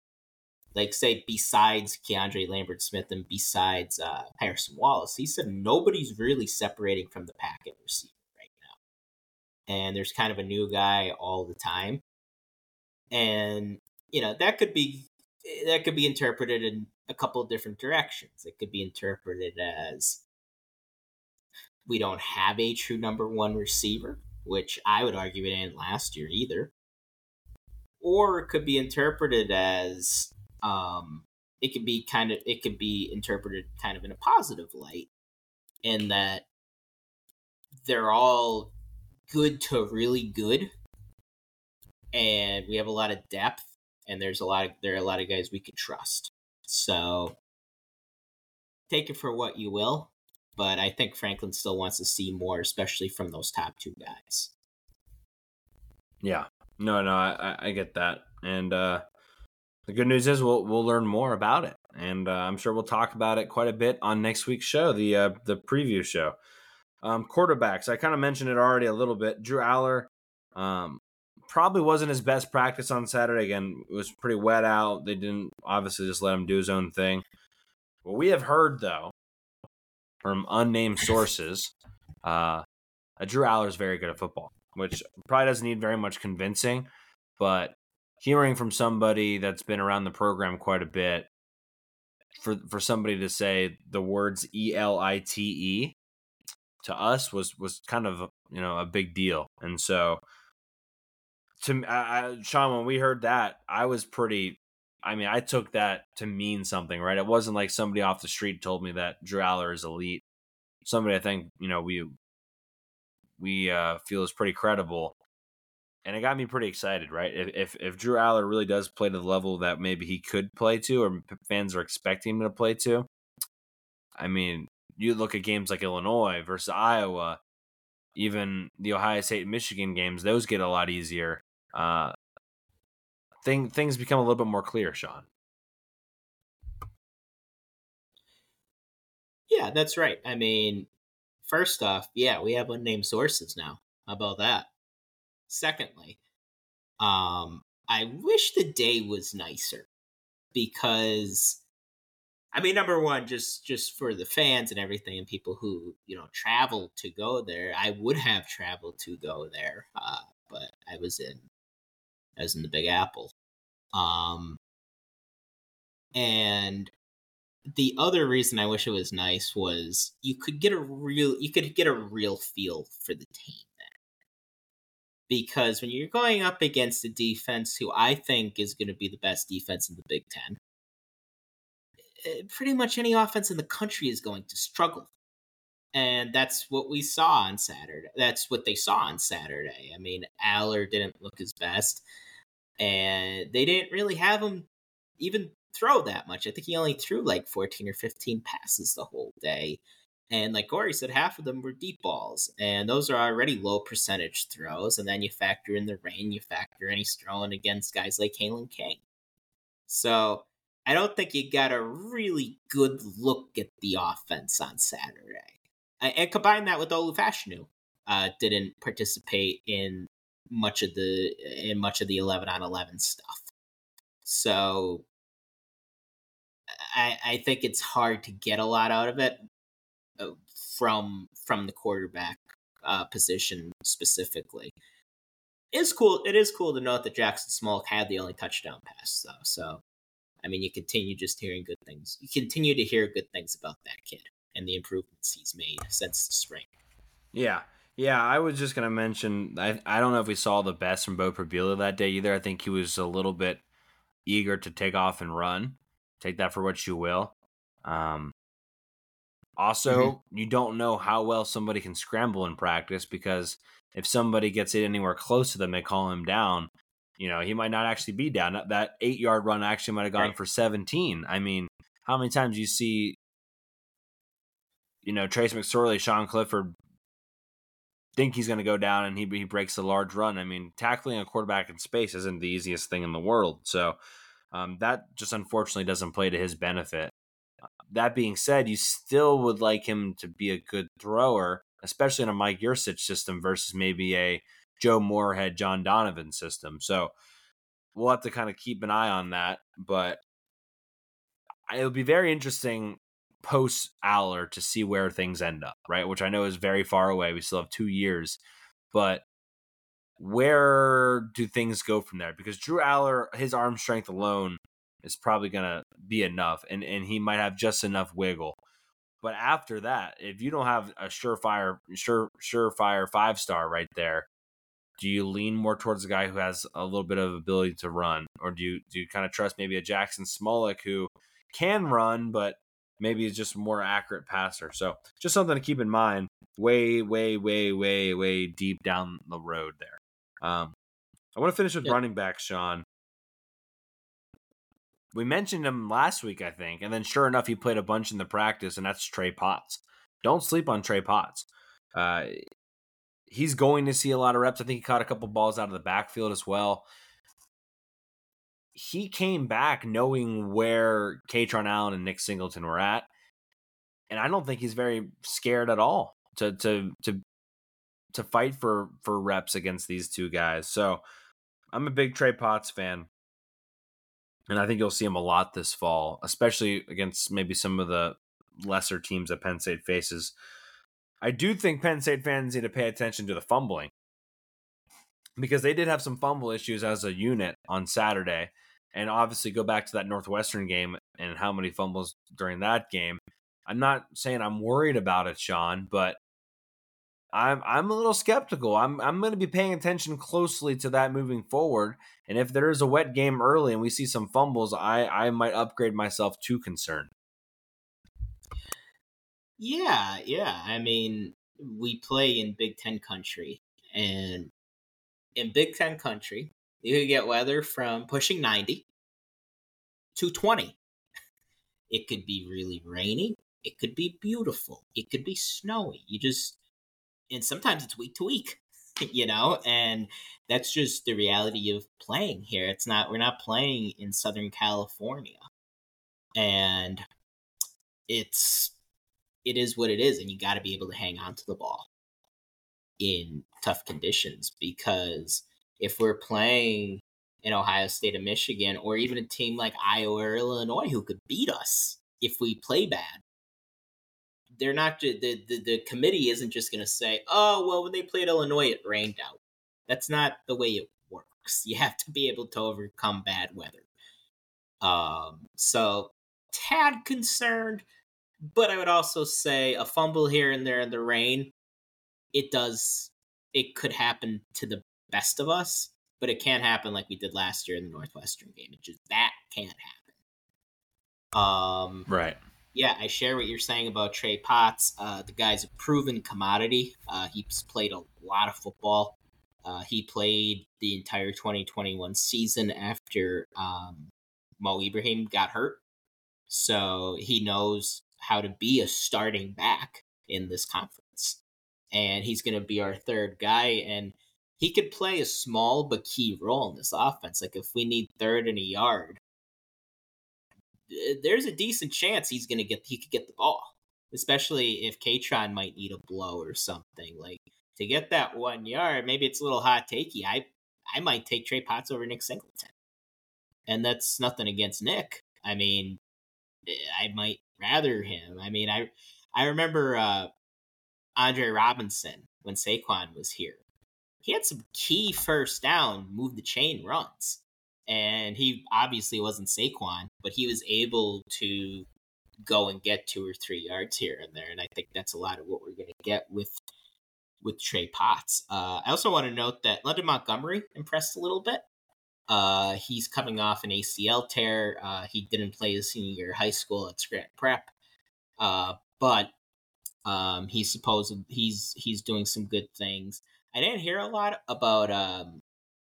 like say besides Keandre Lambert Smith and besides uh, Harrison Wallace, he said nobody's really separating from the pack packet receiver. And there's kind of a new guy all the time. And, you know, that could be that could be interpreted in a couple of different directions. It could be interpreted as we don't have a true number one receiver, which I would argue it didn't last year either. Or it could be interpreted as um, it could be kind of it could be interpreted kind of in a positive light, in that they're all good to really good, and we have a lot of depth, and there's a lot of there are a lot of guys we can trust. So take it for what you will but I think Franklin still wants to see more, especially from those top two guys. Yeah, no, no, I, I get that, and uh, the good news is we'll we'll learn more about it, and uh, I'm sure we'll talk about it quite a bit on next week's show, the uh, the preview show. Um, quarterbacks, I kind of mentioned it already a little bit. Drew Allar um, probably wasn't his best practice on Saturday. Again, it was pretty wet out. They didn't obviously just let him do his own thing. What we have heard though from unnamed sources, uh, Drew Allar is very good at football, which probably doesn't need very much convincing. But hearing from somebody that's been around the program quite a bit, for for somebody to say the words E L I T E to us was was kind of you know a big deal, and so to I, I, Shawn, when we heard that, I was pretty. I mean, I took that to mean something, right? It wasn't like somebody off the street told me that Drew Allar is elite. Somebody I think you know we we uh, feel is pretty credible, and it got me pretty excited, right? If if, if Drew Allar really does play to the level that maybe he could play to, or fans are expecting him to play to, I mean, you look at games like Illinois versus Iowa, even the Ohio State Michigan games; those get a lot easier uh, thing things become a little bit more clear, Shawn. Yeah, that's right. I mean, first off, yeah, we have unnamed sources now. How about that? Secondly, um, I wish the day was nicer because I mean, number one, just just for the fans and everything, and people who you know travel to go there. I would have traveled to go there, uh, but I was in as in the Big Apple. Um, and the other reason I wish it was nice was you could get a real you could get a real feel for the team there. Because when you're going up against a defense who I think is going to be the best defense in the Big 10, eh, Eh, pretty much any offense in the country is going to struggle. And that's what we saw on Saturday. That's what they saw on Saturday. I mean, Allar didn't look his best and they didn't really have him even throw that much. I think he only threw like 14 or 15 passes the whole day. And like Cory said, half of them were deep balls. And those are already low percentage throws. And then you factor in the rain, you factor in he's throwing against guys like Kalen King. So I don't think you got a really good look at the offense on Saturday. And combine that with Olu Fashanu, uh, didn't participate in much of the in much of the 11 on 11 stuff. So I I think it's hard to get a lot out of it uh, from from the quarterback uh, position specifically. It's cool. It is cool to note that Jackson Smolik had the only touchdown pass though. So I mean, you continue just hearing good things. You continue to hear good things about that kid and the improvements he's made since the spring. Yeah, yeah, I was just gonna mention. I I don't know if we saw the best from Beau Pribula that day either. I think he was a little bit eager to take off and run. Take that for what you will. Um, also, mm-hmm. you don't know how well somebody can scramble in practice because if somebody gets it anywhere close to them, they call him down. You know, he might not actually be down. That eight yard run actually might have gone right. for 17. I mean, how many times you see, you know, Trace McSorley, Sean Clifford think he's going to go down and he, he breaks a large run. I mean, tackling a quarterback in space isn't the easiest thing in the world. So um, that just unfortunately doesn't play to his benefit. That being said, you still would like him to be a good thrower, especially in a Mike Yurcich system versus maybe a Joe Moorhead, John Donovan system. So we'll have to kind of keep an eye on that. But it'll be very interesting post Allar to see where things end up, right? Which I know is very far away. We still have two years, but where do things go from there? Because Drew Allar, his arm strength alone is probably going to be enough, and and he might have just enough wiggle. But after that, if you don't have a surefire, sure, surefire five star right there, do you lean more towards a guy who has a little bit of ability to run, or do you do you kind of trust maybe a Jackson Smolik who can run, but maybe is just more accurate passer. So just something to keep in mind. Way, way, way, way, way deep down the road there. Um, I want to finish with yep. running back, Shawn. We mentioned him last week, I think, and then sure enough, he played a bunch in the practice, and that's Trey Potts. Don't sleep on Trey Potts. Uh, he's going to see a lot of reps. I think he caught a couple balls out of the backfield as well he came back knowing where Kaytron Allen and Nick Singleton were at. And I don't think he's very scared at all to to to to fight for for reps against these two guys. So I'm a big Trey Potts fan. And I think you'll see him a lot this fall, especially against maybe some of the lesser teams that Penn State faces. I do think Penn State fans need to pay attention to the fumbling because they did have some fumble issues as a unit on Saturday and obviously go back to that Northwestern game and how many fumbles during that game. I'm not saying I'm worried about it, Shawn, but I'm I'm a little skeptical. I'm I'm going to be paying attention closely to that moving forward. And if there is a wet game early and we see some fumbles, I I might upgrade myself to concern. Yeah, yeah. I mean, we play in Big Ten country, and in Big Ten country, you could get weather from pushing 90 to 20. It could be really rainy. It could be beautiful. It could be snowy. You just, and sometimes it's week to week, [laughs] you know, and that's just the reality of playing here. It's not, we're not playing in Southern California. And it's, it is what it is. And you got to be able to hang on to the ball in tough conditions because if we're playing in Ohio State or Michigan, or even a team like Iowa or Illinois who could beat us if we play bad, they're not the the, the committee isn't just going to say, "Oh, well, when they played Illinois, it rained out." That's not the way it works. You have to be able to overcome bad weather. Um, so tad concerned, but I would also say a fumble here and there in the rain, it does, it could happen to the best of us, but it can't happen like we did last year in the Northwestern game. It just that can't happen. Um, right yeah, I share what you're saying about Trey Potts. Uh, the guy's a proven commodity. Uh, he's played a lot of football. Uh, he played the entire 2021 season after um, Mo Ibrahim got hurt. So he knows how to be a starting back in this conference. And he's going to be our third guy. And he could play a small but key role in this offense. Like if we need third and a yard, there's a decent chance he's gonna get he could get the ball, especially if Kaytron might need a blow or something. Like to get that one yard, maybe it's a little hot takey. I I might take Trey Potts over Nick Singleton, and that's nothing against Nick. I mean, eh, I might rather him. I mean, I I remember uh, Andre Robinson when Saquon was here. He had some key first down, move the chain runs and he obviously wasn't Saquon, but he was able to go and get two or three yards here and there, and I think that's a lot of what we're going to get with with Trey Potts. Uh, I also want to note that London Montgomery impressed a little bit. Uh, he's coming off an ACL tear. Uh, he didn't play his senior year of high school at Scranton Prep, uh, but um, he's supposed he's he's doing some good things. I didn't hear a lot about um,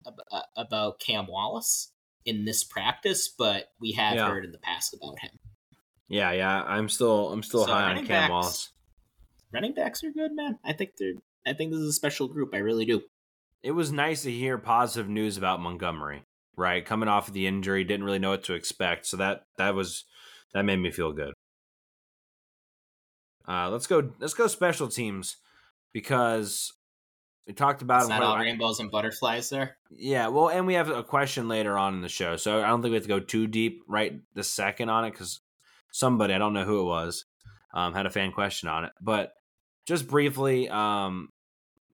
uh, about Cam Wallace in this practice, but we have yeah. heard in the past about him. Yeah, yeah, I'm still I'm still so high on Cam backs, Wallace. Running backs are good, man. I think they're I think this is a special group. I really do. It was nice to hear positive news about Montgomery. Right, coming off of the injury, didn't really know what to expect, so that that was that made me feel good. Uh, let's go. Let's go special teams because we talked about not all rainbows and butterflies there. Yeah, well, and we have a question later on in the show, so I don't think we have to go too deep right the second on it because somebody I don't know who it was um, had a fan question on it, but just briefly, um,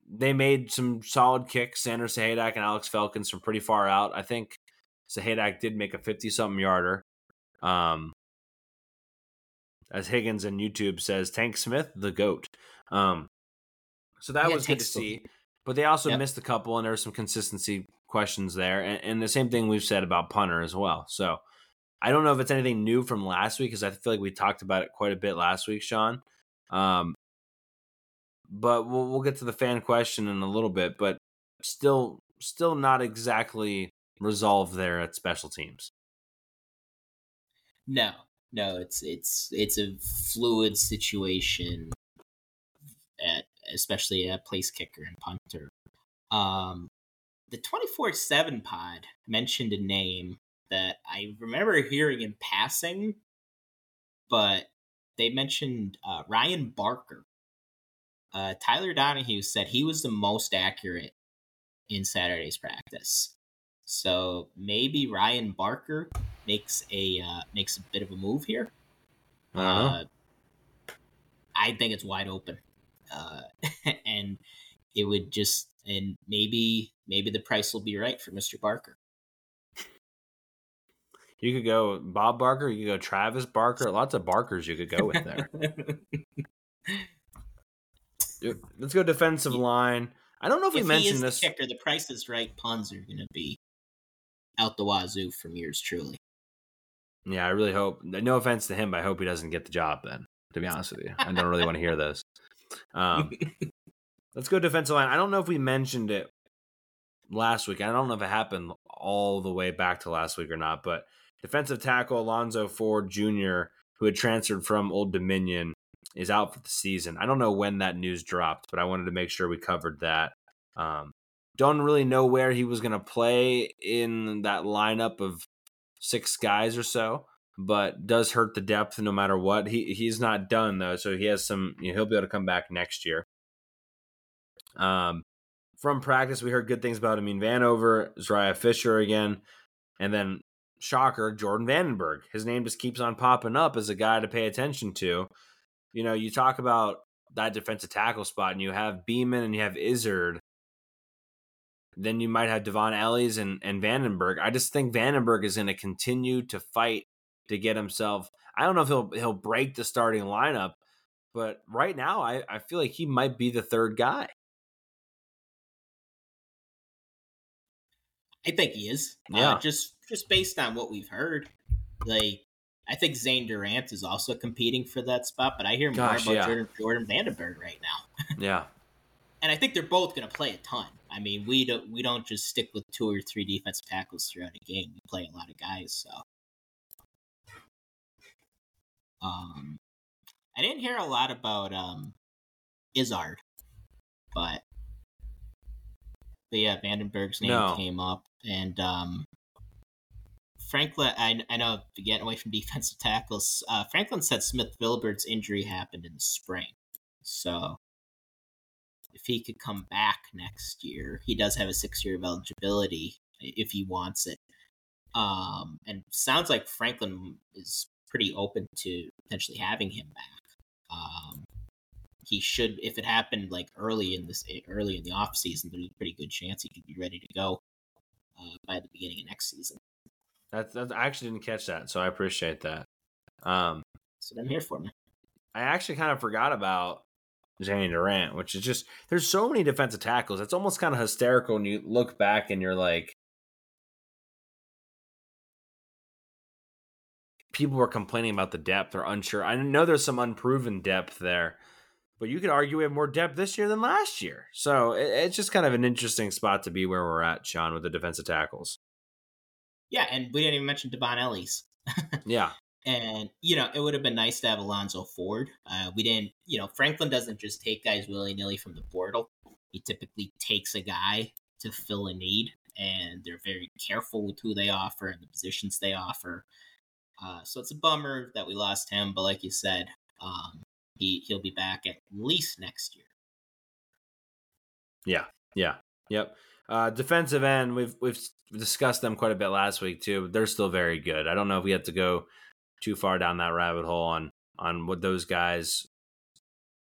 they made some solid kicks. Sanders Sahaydak and Alex Felkins from pretty far out. I think Sahaydak did make a fifty-something yarder. Um, as Higgins on YouTube says, Tank Smith, the goat. Um, so that yeah, was good to see. But they also yep. missed a couple, and there were some consistency questions there. And, and, the same thing we've said about punter as well. So I don't know if it's anything new from last week because I feel like we talked about it quite a bit last week, Shawn. Um, but we'll we'll get to the fan question in a little bit. But still, still not exactly resolved there at special teams. No, no, it's it's it's a fluid situation at especially a place kicker and punter. Um, the 24 7 pod mentioned a name that I remember hearing in passing, but they mentioned uh, Ryan Barker. Uh, Tyler Donohue said he was the most accurate in Saturday's practice. So maybe Ryan Barker makes a uh, makes a bit of a move here. Uh, I think it's wide open uh, [laughs] and it would just and maybe maybe the price will be right for Mr. Barker. You could go Bob Barker. You could go Travis Barker. Lots of Barkers you could go with there. [laughs] let's go defensive line. I don't know if, if we mentioned this. The kicker, the Price is Right puns are going to be out the wazoo from yours truly. Yeah, I really hope. No offense to him, but I hope he doesn't get the job. Then, to be honest with you, I don't really want to hear this. [laughs] Um, let's go defensive line. I don't know if we mentioned it last week. I don't know if it happened all the way back to last week or not, but defensive tackle Alonzo Ford Jr., who had transferred from Old Dominion, is out for the season. I don't know when that news dropped, but I wanted to make sure we covered that. Um, don't really know where he was going to play in that lineup of six guys or so, but does hurt the depth no matter what. He he's not done though, so he has some. You know, he'll be able to come back next year. Um, from practice, we heard good things about Amin, Vanover, Zuriah Fisher again, and then shocker, Jordan Vandenberg. His name just keeps on popping up as a guy to pay attention to. You know, you talk about that defensive tackle spot, and you have Beamon and you have Izzard then you might have Dvon Ellies and, and Vandenberg. I just think Vandenberg is going to continue to fight to get himself. I don't know if he'll he'll break the starting lineup, but right now I, I feel like he might be the third guy. I think he is. Uh, yeah. Uh, just just based on what we've heard, like I think Zane Durant is also competing for that spot, but I hear more Gosh, about yeah. Jordan, Jordan Vandenberg right now. [laughs] yeah. And I think they're both going to play a ton. I mean, we don't we don't just stick with two or three defensive tackles throughout a game. We play a lot of guys, so. Um, I didn't hear a lot about um, Izzard, but but yeah, Vandenberg's name no. came up, and um, Franklin. I, I know getting away from [laughs] defensive tackles. Uh, Franklin said Smith Vilbert's injury happened in the spring, so if he could come back next year, he does have a six year of eligibility if he wants it. Um, and sounds like Franklin is pretty open to potentially having him back. Um, he should, if it happened like early in this, early in the off season, there's a pretty good chance he could be ready to go uh, by the beginning of next season. That's, that's I actually didn't catch that, so I appreciate that. Um, that's what I'm here for, man. I actually kind of forgot about Danny Durant, which is just there's so many defensive tackles. It's almost kind of hysterical when you look back and you're like, people were complaining about the depth or unsure. I know there's some unproven depth there, but you could argue we have more depth this year than last year. So it, it's just kind of an interesting spot to be where we're at, Shawn, with the defensive tackles. Yeah, and we didn't even mention Dvon Ellies. [laughs] yeah. And, you know, it would have been nice to have Alonzo Ford. Uh, we didn't, you know, Franklin doesn't just take guys willy nilly from the portal. He typically takes a guy to fill a need, and they're very careful with who they offer and the positions they offer. Uh, so it's a bummer that we lost him, but like you said, um, he he'll be back at least next year. Yeah, yeah, yep. Uh, defensive end, we've we've discussed them quite a bit last week too. But They're still very good. I don't know if we have to go too far down that rabbit hole on on what those guys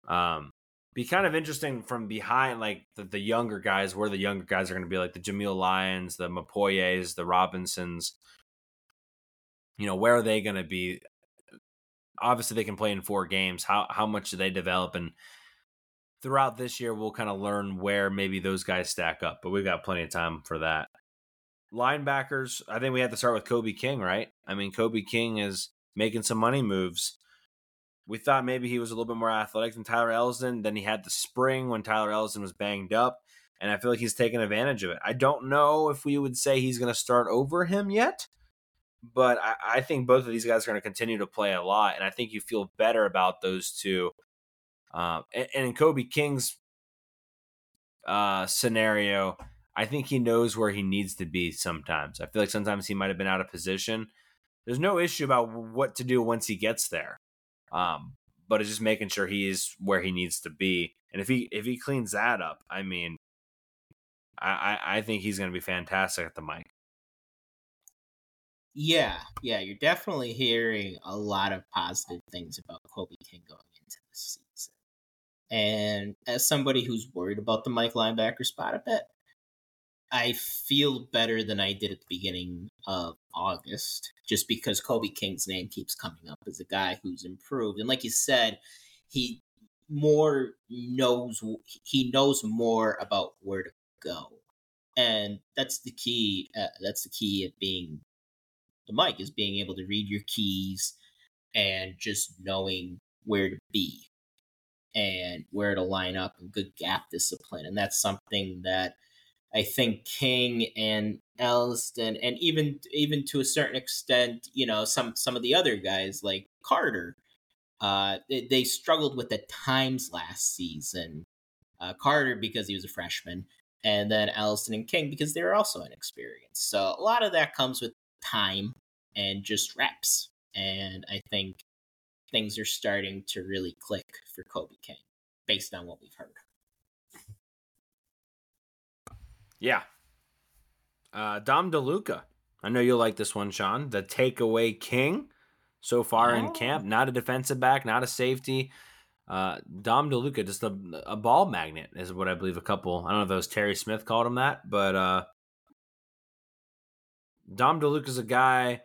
um be kind of interesting from behind like the, the younger guys where the younger guys are going to be like the Jameial Lyons, the Mapoyes, the Robinsons. You know, where are they going to be? Obviously they can play in four games. How how much do they develop and throughout this year we'll kind of learn where maybe those guys stack up, but we've got plenty of time for that. Linebackers, I think we have to start with Kobe King, right? I mean, Kobe King is making some money moves. We thought maybe he was a little bit more athletic than Tyler Elsdon. Then he had the spring when Tyler Elsdon was banged up, and I feel like he's taken advantage of it. I don't know if we would say he's going to start over him yet, but I, I think both of these guys are going to continue to play a lot, and I think you feel better about those two. Uh, and, in Kobe King's uh, scenario, I think he knows where he needs to be sometimes. I feel like sometimes he might have been out of position there's no issue about what to do once he gets there. Um, but it's just making sure he's where he needs to be. And if he if he cleans that up, I mean, I I, think he's going to be fantastic at the mic. Yeah, yeah, you're definitely hearing a lot of positive things about Kobe King going into this season. And as somebody who's worried about the Mike linebacker spot a bit, I feel better than I did at the beginning of August, just because Kobe King's name keeps coming up as a guy who's improved. And like you said, he more knows he knows more about where to go, and that's the key. Uh, that's the key of being the mic is being able to read your keys and just knowing where to be and where to line up and good gap discipline. And that's something that I think King and Elsdon and even even to a certain extent, you know, some some of the other guys like Carter, uh, they, they struggled with the times last season. Uh, Carter because he was a freshman, and then Elsdon and King because they were also inexperienced. So a lot of that comes with time and just reps. And I think things are starting to really click for Kobe King based on what we've heard. Yeah. Uh, Dom DeLuca. I know you'll like this one, Shawn. The takeaway king so far oh. in camp. Not a defensive back, not a safety. Uh, Dom DeLuca, just a, a ball magnet, is what I believe a couple. I don't know if it was Terry Smith called him that, but uh, Dom DeLuca's a guy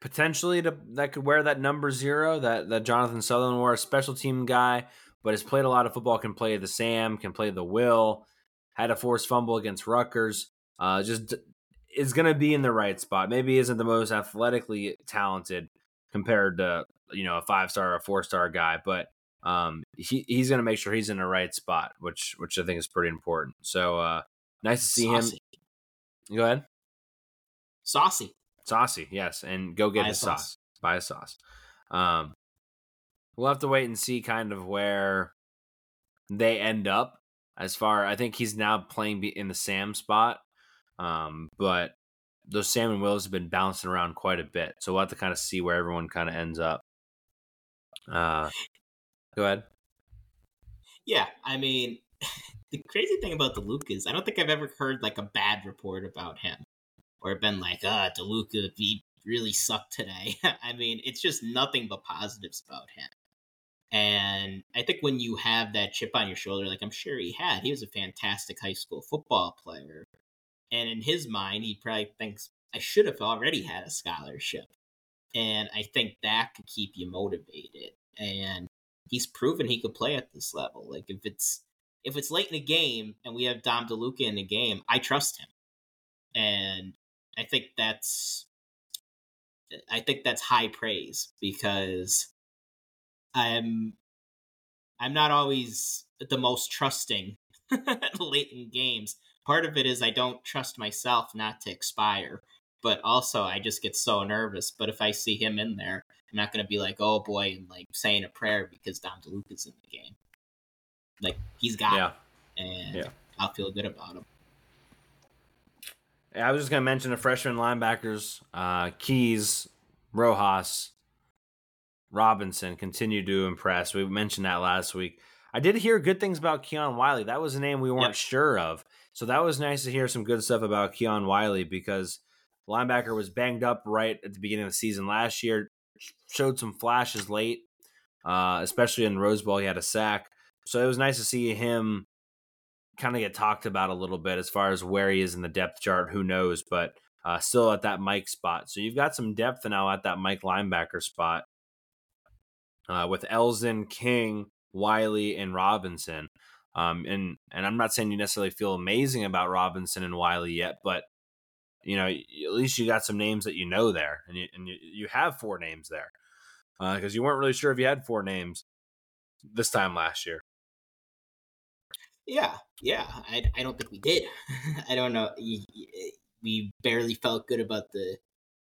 potentially to, that could wear that number zero that, that Jonathan Sutherland wore, a special team guy, but has played a lot of football, can play the Sam, can play the Will, had a forced fumble against Rutgers. Uh, just is going to be in the right spot. Maybe isn't the most athletically talented compared to you know a five star or a four star guy, but um, he he's going to make sure he's in the right spot, which which I think is pretty important. So uh, nice to see Saucy. him. Go ahead. Saucy. Saucy, yes, and go get Buy his sauce. sauce. Buy a sauce. Um, we'll have to wait and see kind of where they end up. As far, I think he's now playing in the Sam spot, um, but those Sam and Wills have been bouncing around quite a bit, so we'll have to kind of see where everyone kind of ends up. Uh, go ahead. Yeah, I mean, [laughs] the crazy thing about the Luke is I don't think I've ever heard like a bad report about him or been like, ah, DeLuca, he really sucked today. [laughs] I mean, it's just nothing but positives about him. And I think when you have that chip on your shoulder, like I'm sure he had, he was a fantastic high school football player. And in his mind, he probably thinks, I should have already had a scholarship. And I think that could keep you motivated. And he's proven he could play at this level. Like if it's if it's late in the game and we have Dom DeLuca in the game, I trust him. And I think that's I think that's high praise because I'm I'm not always the most trusting [laughs] late in games. Part of it is I don't trust myself not to expire, but also I just get so nervous. But if I see him in there, I'm not going to be like, oh boy, and like saying a prayer because Dom DeLuca's in the game. Like he's got yeah. it, and yeah. I'll feel good about him. I was just going to mention the freshman linebackers, uh, Keys, Rojas, Robinson continue to impress. We mentioned that last week. I did hear good things about Keon Wylie. That was a name we weren't yep. sure of. So that was nice to hear some good stuff about Keon Wylie because linebacker was banged up right at the beginning of the season last year, showed some flashes late, uh, especially in Rose Bowl. He had a sack. So it was nice to see him kind of get talked about a little bit as far as where he is in the depth chart. Who knows? But uh, still at that Mike spot. So you've got some depth now at that Mike linebacker spot uh, with Elsdon, King, Wylie, and Robinson. Um, and and I'm not saying you necessarily feel amazing about Robinson and Wylie yet, but you know at least you got some names that you know there, and you and you, you have four names there because uh, you weren't really sure if you had four names this time last year. Yeah, yeah. I, I don't think we did. [laughs] I don't know. We barely felt good about the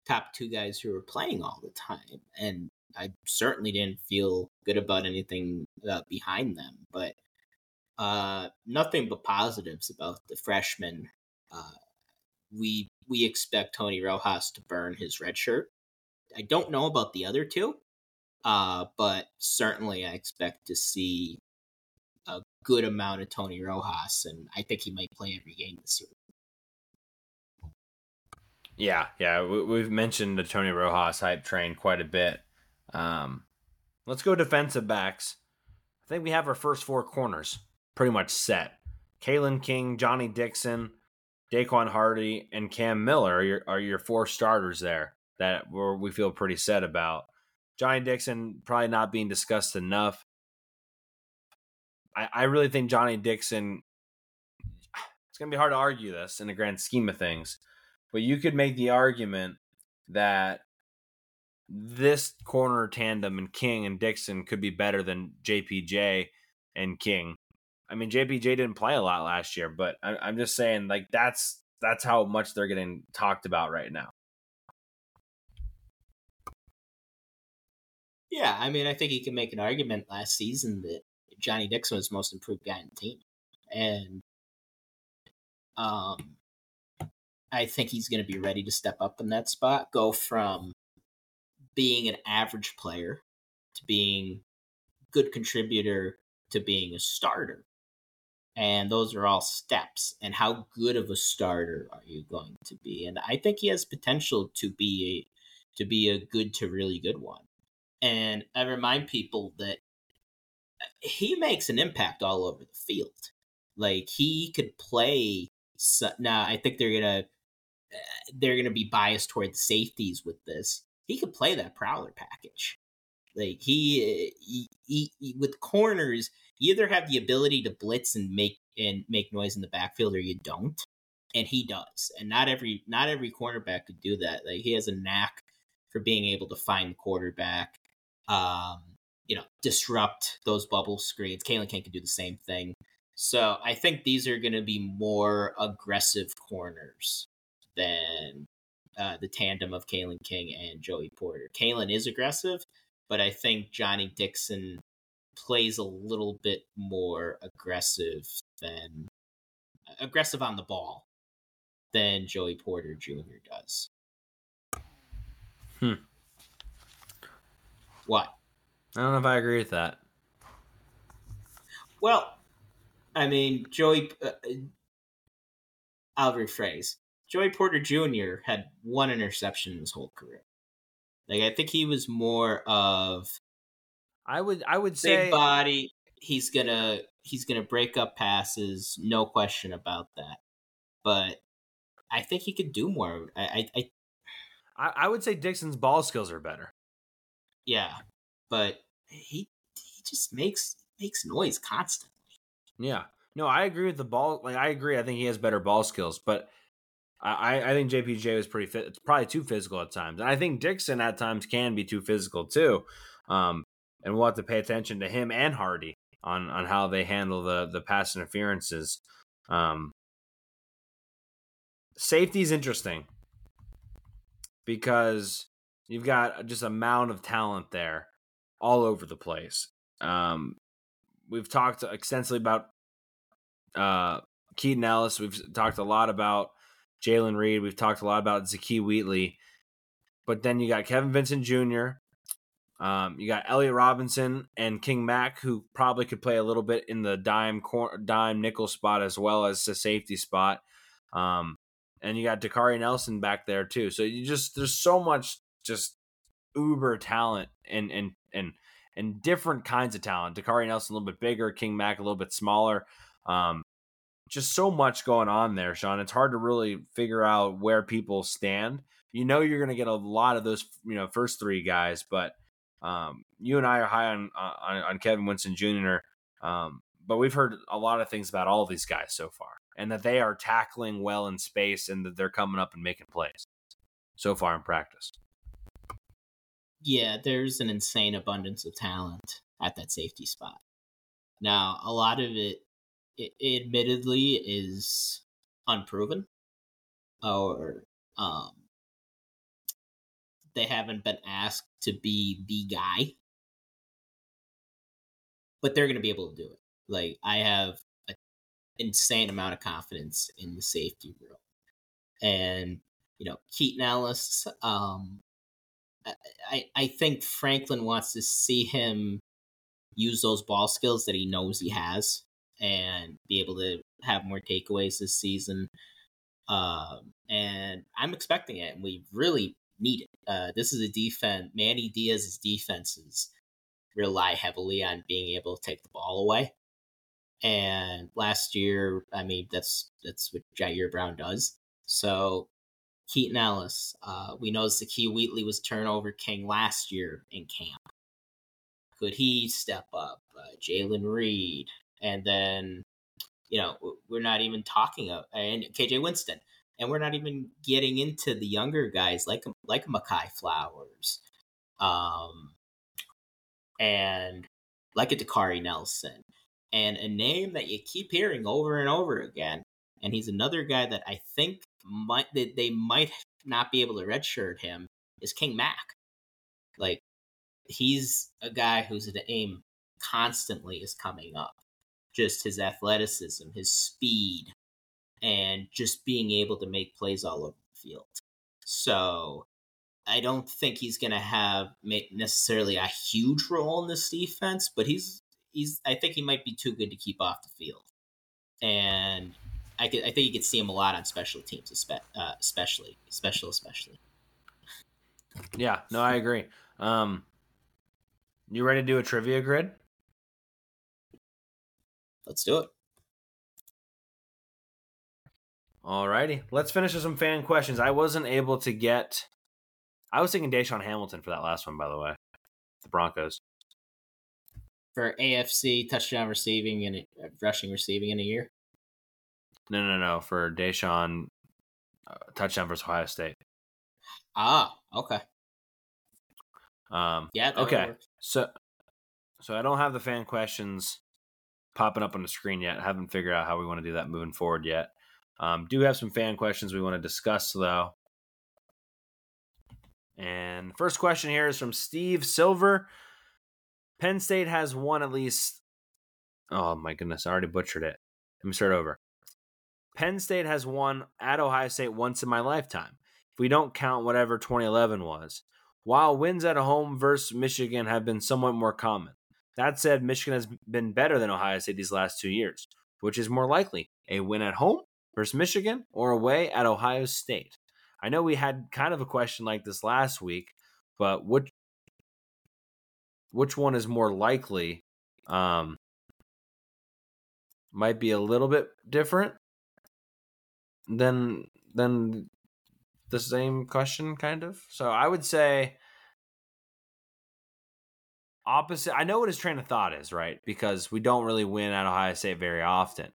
top two guys who were playing all the time, and I certainly didn't feel good about anything uh, behind them. But uh, nothing but positives about the freshmen. Uh, we we expect Tony Rojas to burn his red shirt. I don't know about the other two, uh, but certainly I expect to see good amount of Tony Rojas, and I think he might play every game this year. Yeah, yeah, we, have mentioned the Tony Rojas hype train quite a bit. Um, let's go defensive backs. I think we have our first four corners pretty much set. Kalen King, Johnny Dixon, Daequan Hardy, and Cam Miller are your, are your four starters there that we feel pretty set about. Johnny Dixon probably not being discussed enough I, I really think Johnny Dixon. It's gonna be hard to argue this in the grand scheme of things, but you could make the argument that this corner tandem and King and Dixon could be better than JPJ and King. I mean, JPJ didn't play a lot last year, but I, am just saying, like that's that's how much they're getting talked about right now. Yeah, I mean, I think you can make an argument last season that Johnny Dixon was most improved guy in the team, and um, I think he's going to be ready to step up in that spot, go from being an average player to being good contributor to being a starter. And those are all steps. And how good of a starter are you going to be? And I think he has potential to be a to be a good to really good one. And I remind people that he makes an impact all over the field. Like he could play. Now I think they're gonna uh, they're gonna be biased toward the safeties with this. He could play that prowler package. Like he, he, he, he, with corners, you either have the ability to blitz and make and make noise in the backfield, or you don't. And he does. And not every not every cornerback could do that. Like he has a knack for being able to find the quarterback, um, you know, disrupt those bubble screens. Kalen King can do the same thing. So I think these are going to be more aggressive corners than uh, the tandem of Kalen King and Joey Porter. Kalen is aggressive, but I think Johnny Dixon plays a little bit more aggressive than aggressive on the ball than Joey Porter Jr. does. Hmm. What? I don't know if I agree with that. Well, I mean, Joey. Uh, I'll rephrase. Joey Porter Jr. had one interception in his whole career. Like I think he was more of I would I would big say body. He's gonna he's gonna break up passes, no question about that. But I think he could do more. I I I, I would say Dixon's ball skills are better. Yeah, but he he just makes makes noise constantly. Yeah, no, I agree with the ball. Like I agree, I think he has better ball skills, but I, I think JPJ was pretty fit. It's probably too physical at times. I think Dixon at times can be too physical too. Um, and we'll have to pay attention to him and Hardy on, on how they handle the, the pass interferences. Um, safety is interesting because you've got just a mound of talent there all over the place. Um, we've talked extensively about uh, Keaton Ellis. We've talked a lot about Jaylen Reed. We've talked a lot about Zakee Wheatley. But then you got Kevin Winston Jr., um, you got Elliot Robinson and King Mack, who probably could play a little bit in the dime cor- dime nickel spot as well as the safety spot. Um, and you got Dakari Nelson back there too. So you just there's so much just uber talent and and and and different kinds of talent. Dakari Nelson a little bit bigger, King Mack a little bit smaller. Um, just so much going on there, Shawn. It's hard to really figure out where people stand. You know, you're going to get a lot of those, you know, first three guys, but um, you and I are high on on, on Kevin Winston Jr. Um, but we've heard a lot of things about all these guys so far, and that they are tackling well in space, and that they're coming up and making plays so far in practice. Yeah, there's an insane abundance of talent at that safety spot. Now, a lot of it it, admittedly is unproven or um, they haven't been asked to be the guy. But they're going to be able to do it. Like i have an insane amount of confidence in the safety room and you know keaton ellis um, I, I think franklin wants to see him use those ball skills that he knows he has and be able to have more takeaways this season. Um, and I'm expecting it, and we really need it. Uh, this is a defense. Manny Diaz's defenses rely heavily on being able to take the ball away. And last year, I mean, that's that's what Ji'Ayir Brown does. So Keaton Ellis, uh, we know Zakee Wheatley was turnover king last year in camp. Could he step up? Uh, Jaylen Reed, and then you know we're not even talking of and KJ Winston, and we're not even getting into the younger guys like like Mehkai Flowers, um, and like a Dakari Nelson, and a name that you keep hearing over and over again. And he's another guy that I think might that they might not be able to redshirt him is King Mack. Like he's a guy who's whose aim constantly is coming up. Just his athleticism, his speed, and just being able to make plays all over the field. So I don't think he's going to have necessarily a huge role in this defense, but he's he's I think he might be too good to keep off the field. And I could, I think you could see him a lot on special teams, uh, especially, special, especially. Yeah, no, I agree. Um, you ready to do a trivia grid? Let's do it. Alrighty, let's finish with some fan questions. I wasn't able to get. I was thinking DaeSean Hamilton for that last one, by the way. The Broncos for AFC touchdown receiving and rushing receiving in a year. No, no, no. For DaeSean, uh, touchdown versus Ohio State. Ah, okay. Um, yeah. Okay. So, so I don't have the fan questions popping up on the screen yet. I haven't figured out how we want to do that moving forward yet. Um, do have some fan questions we want to discuss though. And first question here is from Steve Silver. Penn State has won at least. Oh my goodness, I already butchered it. Let me start over. Penn State has won at Ohio State once in my lifetime. If we don't count whatever 2011 was, while wins at home versus Michigan have been somewhat more common. That said, Michigan has been better than Ohio State these last two years. Which is more likely, a win at home versus Michigan or away at Ohio State? I know we had kind of a question like this last week, but which which one is more likely? Um, might be a little bit different than than the same question, kind of. So I would say opposite. I know what his train of thought is, right? Because we don't really win at Ohio State very often.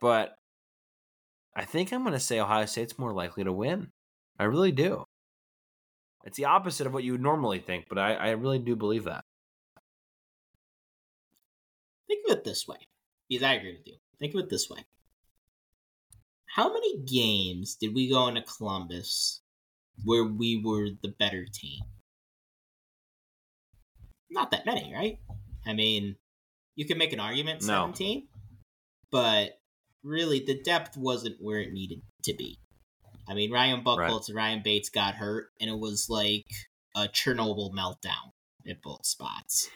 But I think I'm going to say Ohio State's more likely to win. I really do. It's the opposite of what you would normally think, but I, I really do believe that. Think of it this way, because I agree with you. Think of it this way. How many games did we go into Columbus where we were the better team? Not that many, right? I mean, you can make an argument 17, no. but really the depth wasn't where it needed to be. I mean, Ryan Buchholz and Ryan Bates got hurt, and it was like a Chernobyl meltdown at both spots.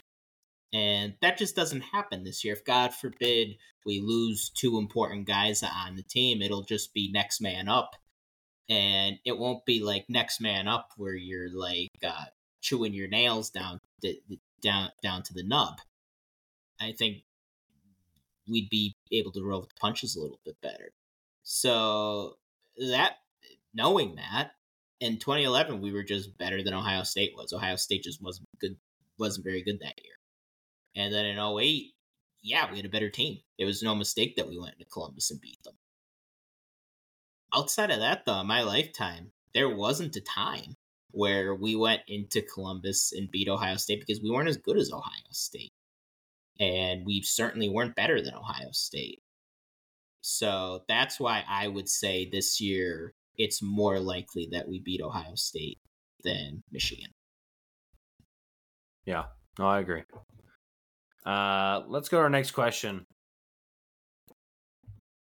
And that just doesn't happen this year. If God forbid we lose two important guys on the team, it'll just be next man up. And it won't be like next man up where you're like uh, chewing your nails down to, down down to the nub. I think we'd be able to roll with the punches a little bit better. So that knowing that in 2011 we were just better than Ohio State was. Ohio State just wasn't good, wasn't very good that year. And then in 08, yeah, we had a better team. It was no mistake that we went to Columbus and beat them. Outside of that, though, in my lifetime, there wasn't a time where we went into Columbus and beat Ohio State because we weren't as good as Ohio State. And we certainly weren't better than Ohio State. So that's why I would say this year it's more likely that we beat Ohio State than Michigan. Yeah, no, I agree. Uh, let's go to our next question.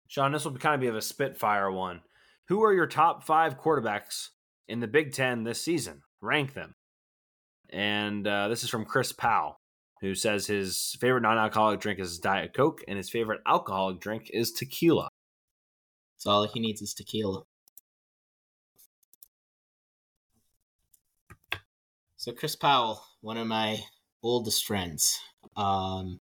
Shawn, this will kind of be of a spitfire one. Who are your top five quarterbacks in the Big Ten this season? Rank them. And uh, this is from Chris Powell, who says his favorite non alcoholic drink is Diet Coke and his favorite alcoholic drink is tequila. So all he needs is tequila. So Chris Powell, one of my oldest friends. Um,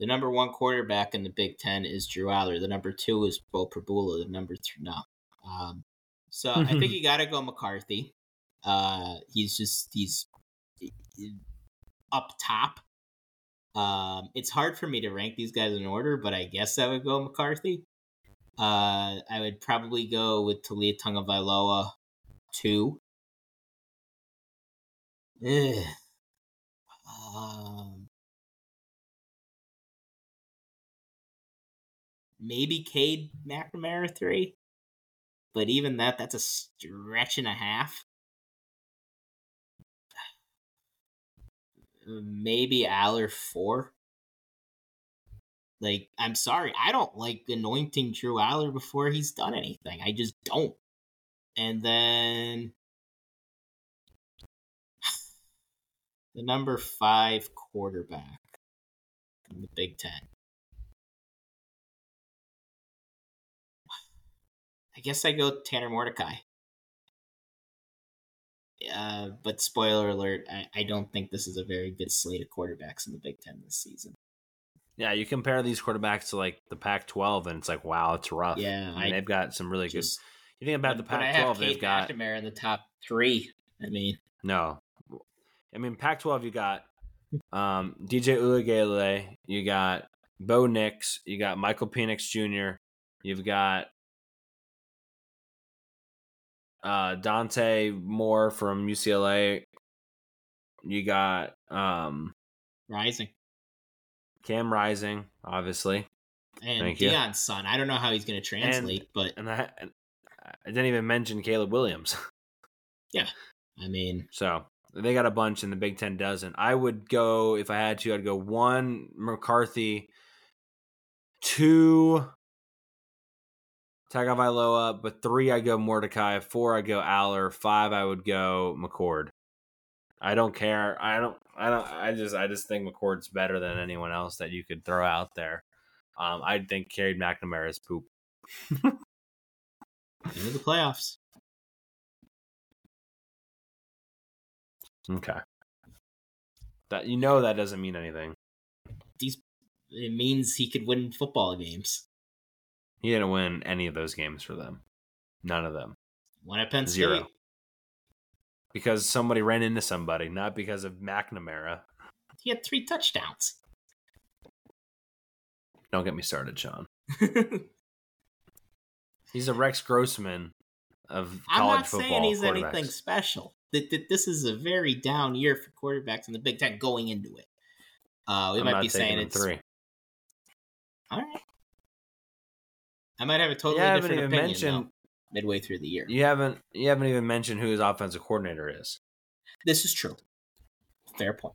the number one quarterback in the Big Ten is Drew Allar. The number two is Beau Pribula. The number three, no. Um, so I think [laughs] you got to go McCarthy. Uh, he's just he's up top Um, it's hard for me to rank these guys in order, but I guess I would go McCarthy. Uh, I would probably go with Taulia Tagovailoa two. Ugh. Um, maybe Cade McNamara three, but even that, that's a stretch and a half. Maybe Allar four. Like, I'm sorry, I don't like anointing Drew Allar before he's done anything. I just don't. And then the number five quarterback in the Big Ten. I guess I go Tanner Mordecai. Uh, but spoiler alert, I, I don't think this is a very good slate of quarterbacks in the Big Ten this season. Yeah, you compare these quarterbacks to like the Pac-12, and it's like, wow, it's rough. Yeah, I mean, they've got some really just- good. You think about the but Pac-12, they've Cade got McNamara in the top three. I mean, no. I mean, Pac-12, you got um, DJ Uiagalelei, you got Bo Nix, you got Michael Penix Jr., you've got uh, Dante Moore from UCLA, you got um, rising. Cam Rising, obviously, And Thank you. Son. I don't know how he's going to translate, but and I, I didn't even mention Caleb Williams. [laughs] Yeah, I mean, So they got a bunch, and the Big Ten doesn't. I would go if I had to. I'd go one McCarthy, two Tagovailoa, but three I go Mordecai, four I go Allar, five I would go McCord. I don't care. I don't. I don't. I just. I just think McCord's better than anyone else that you could throw out there. Um, I think Cade McNamara is poop. into the playoffs. Okay. That you know that doesn't mean anything. These it means he could win football games. He didn't win any of those games for them. None of them. One at Penn State. Zero. Because somebody ran into somebody, not because of McNamara. He had three touchdowns. Don't get me started, Shawn. [laughs] He's a Rex Grossman of I'm college not football. saying he's anything special. That, that this is a very down year for quarterbacks in the Big Ten going into it. Uh, we I'm might not be saying it's three. all right. I might have a totally You haven't different opinion mentioned though, midway through the year. you haven't you haven't even mentioned who his offensive coordinator is. This is true. Fair point.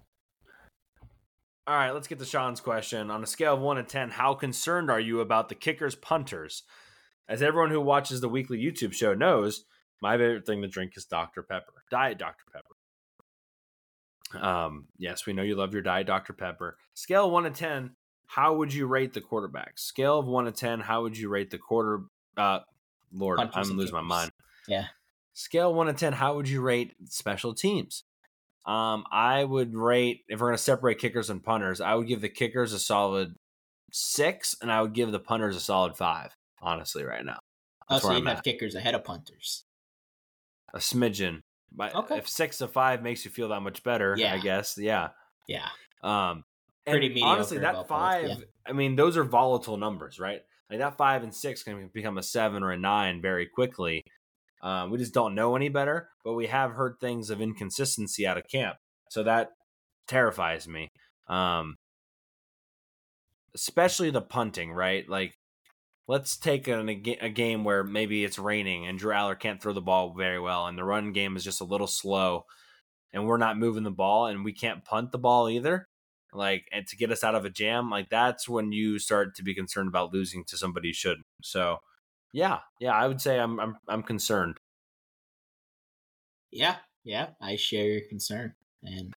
All right, let's get to Shawn's question. On a scale of one to ten, how concerned are you about the kickers punters? As everyone who watches the weekly YouTube show knows, my favorite thing to drink is Dr. Pepper. Diet Dr. Pepper. Um, yes, we know you love your Diet Dr. Pepper. Scale of one to ten, how would you rate the quarterbacks? Scale of one to ten, how would you rate the quarter uh Lord, I'm losing my mind. Yeah. Scale of one to ten, how would you rate special teams? Um, I would rate if we're gonna separate kickers and punters, I would give the kickers a solid six, and I would give the punters a solid five. Honestly, right now, Oh, That's so where you'd have kickers ahead of punters. A smidgen. But Okay. if six to five makes you feel that much better, Yeah. I guess, yeah. Yeah. Um, and Pretty mediocre honestly, that five, yeah. I mean, those are volatile numbers, right? Like that five and six can become a seven or a nine very quickly. Um, we just don't know any better, but we have heard things of inconsistency out of camp, so that terrifies me. Um, especially the punting, right? Like, let's take an, a, a game where maybe it's raining and Drew Allar can't throw the ball very well, and the run game is just a little slow, and we're not moving the ball, and we can't punt the ball either. Like, and to get us out of a jam, like that's when you start to be concerned about losing to somebody you shouldn't. So, yeah, yeah, I would say I'm I'm I'm concerned. Yeah. Yeah. I share your concern. And,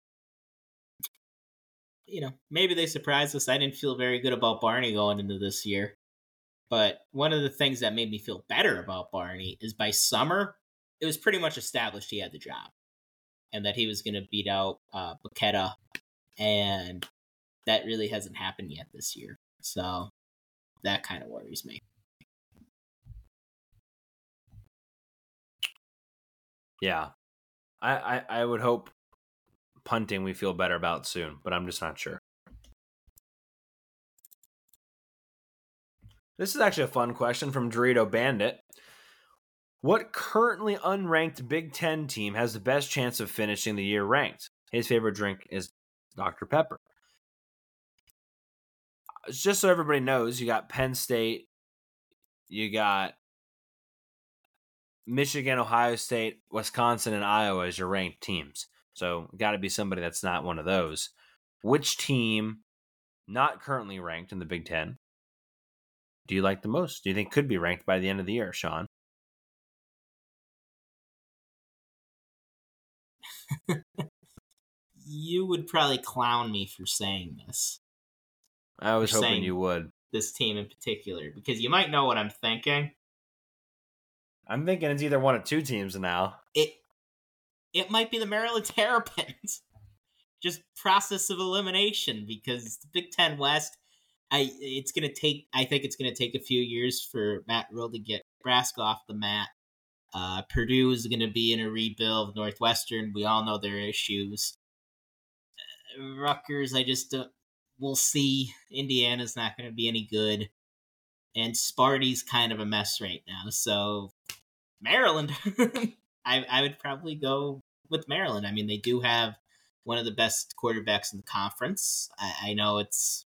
you know, maybe they surprised us. I didn't feel very good about Barney going into this year. But one of the things that made me feel better about Barney is by summer, it was pretty much established he had the job and that he was going to beat out uh, Bacchetta. And that really hasn't happened yet this year. So that kind of worries me. Yeah, I I, I would hope punting we feel better about soon, but I'm just not sure. This is actually a fun question from Dorito Bandit. What currently unranked Big Ten team has the best chance of finishing the year ranked? His favorite drink is Dr. Pepper. Uh, just so everybody knows, you got Penn State, you got Michigan, Ohio State, Wisconsin, and Iowa as your ranked teams. So, got to be somebody that's not one of those. Which team, not currently ranked in the Big Ten, do you like the most? Do you think could be ranked by the end of the year, Shawn? you would probably clown me for saying this. I was hoping you would. This team in particular, because you might know what I'm thinking. I'm thinking it's either one of two teams now. It it might be the Maryland [laughs] Terrapins. Just process of elimination because the Big Ten West. I it's gonna take. I think it's gonna take a few years for Matt Rhule to get Nebraska off the mat. Uh, Purdue is to be in a rebuild. Northwestern, we all know their issues. Uh, Rutgers, I just uh, we'll see. Indiana's not to be any good, and Sparty's kind of a mess right now. So Maryland, [laughs] I I would probably go with Maryland. I mean, they do have one of the best quarterbacks in the conference. I, I know it's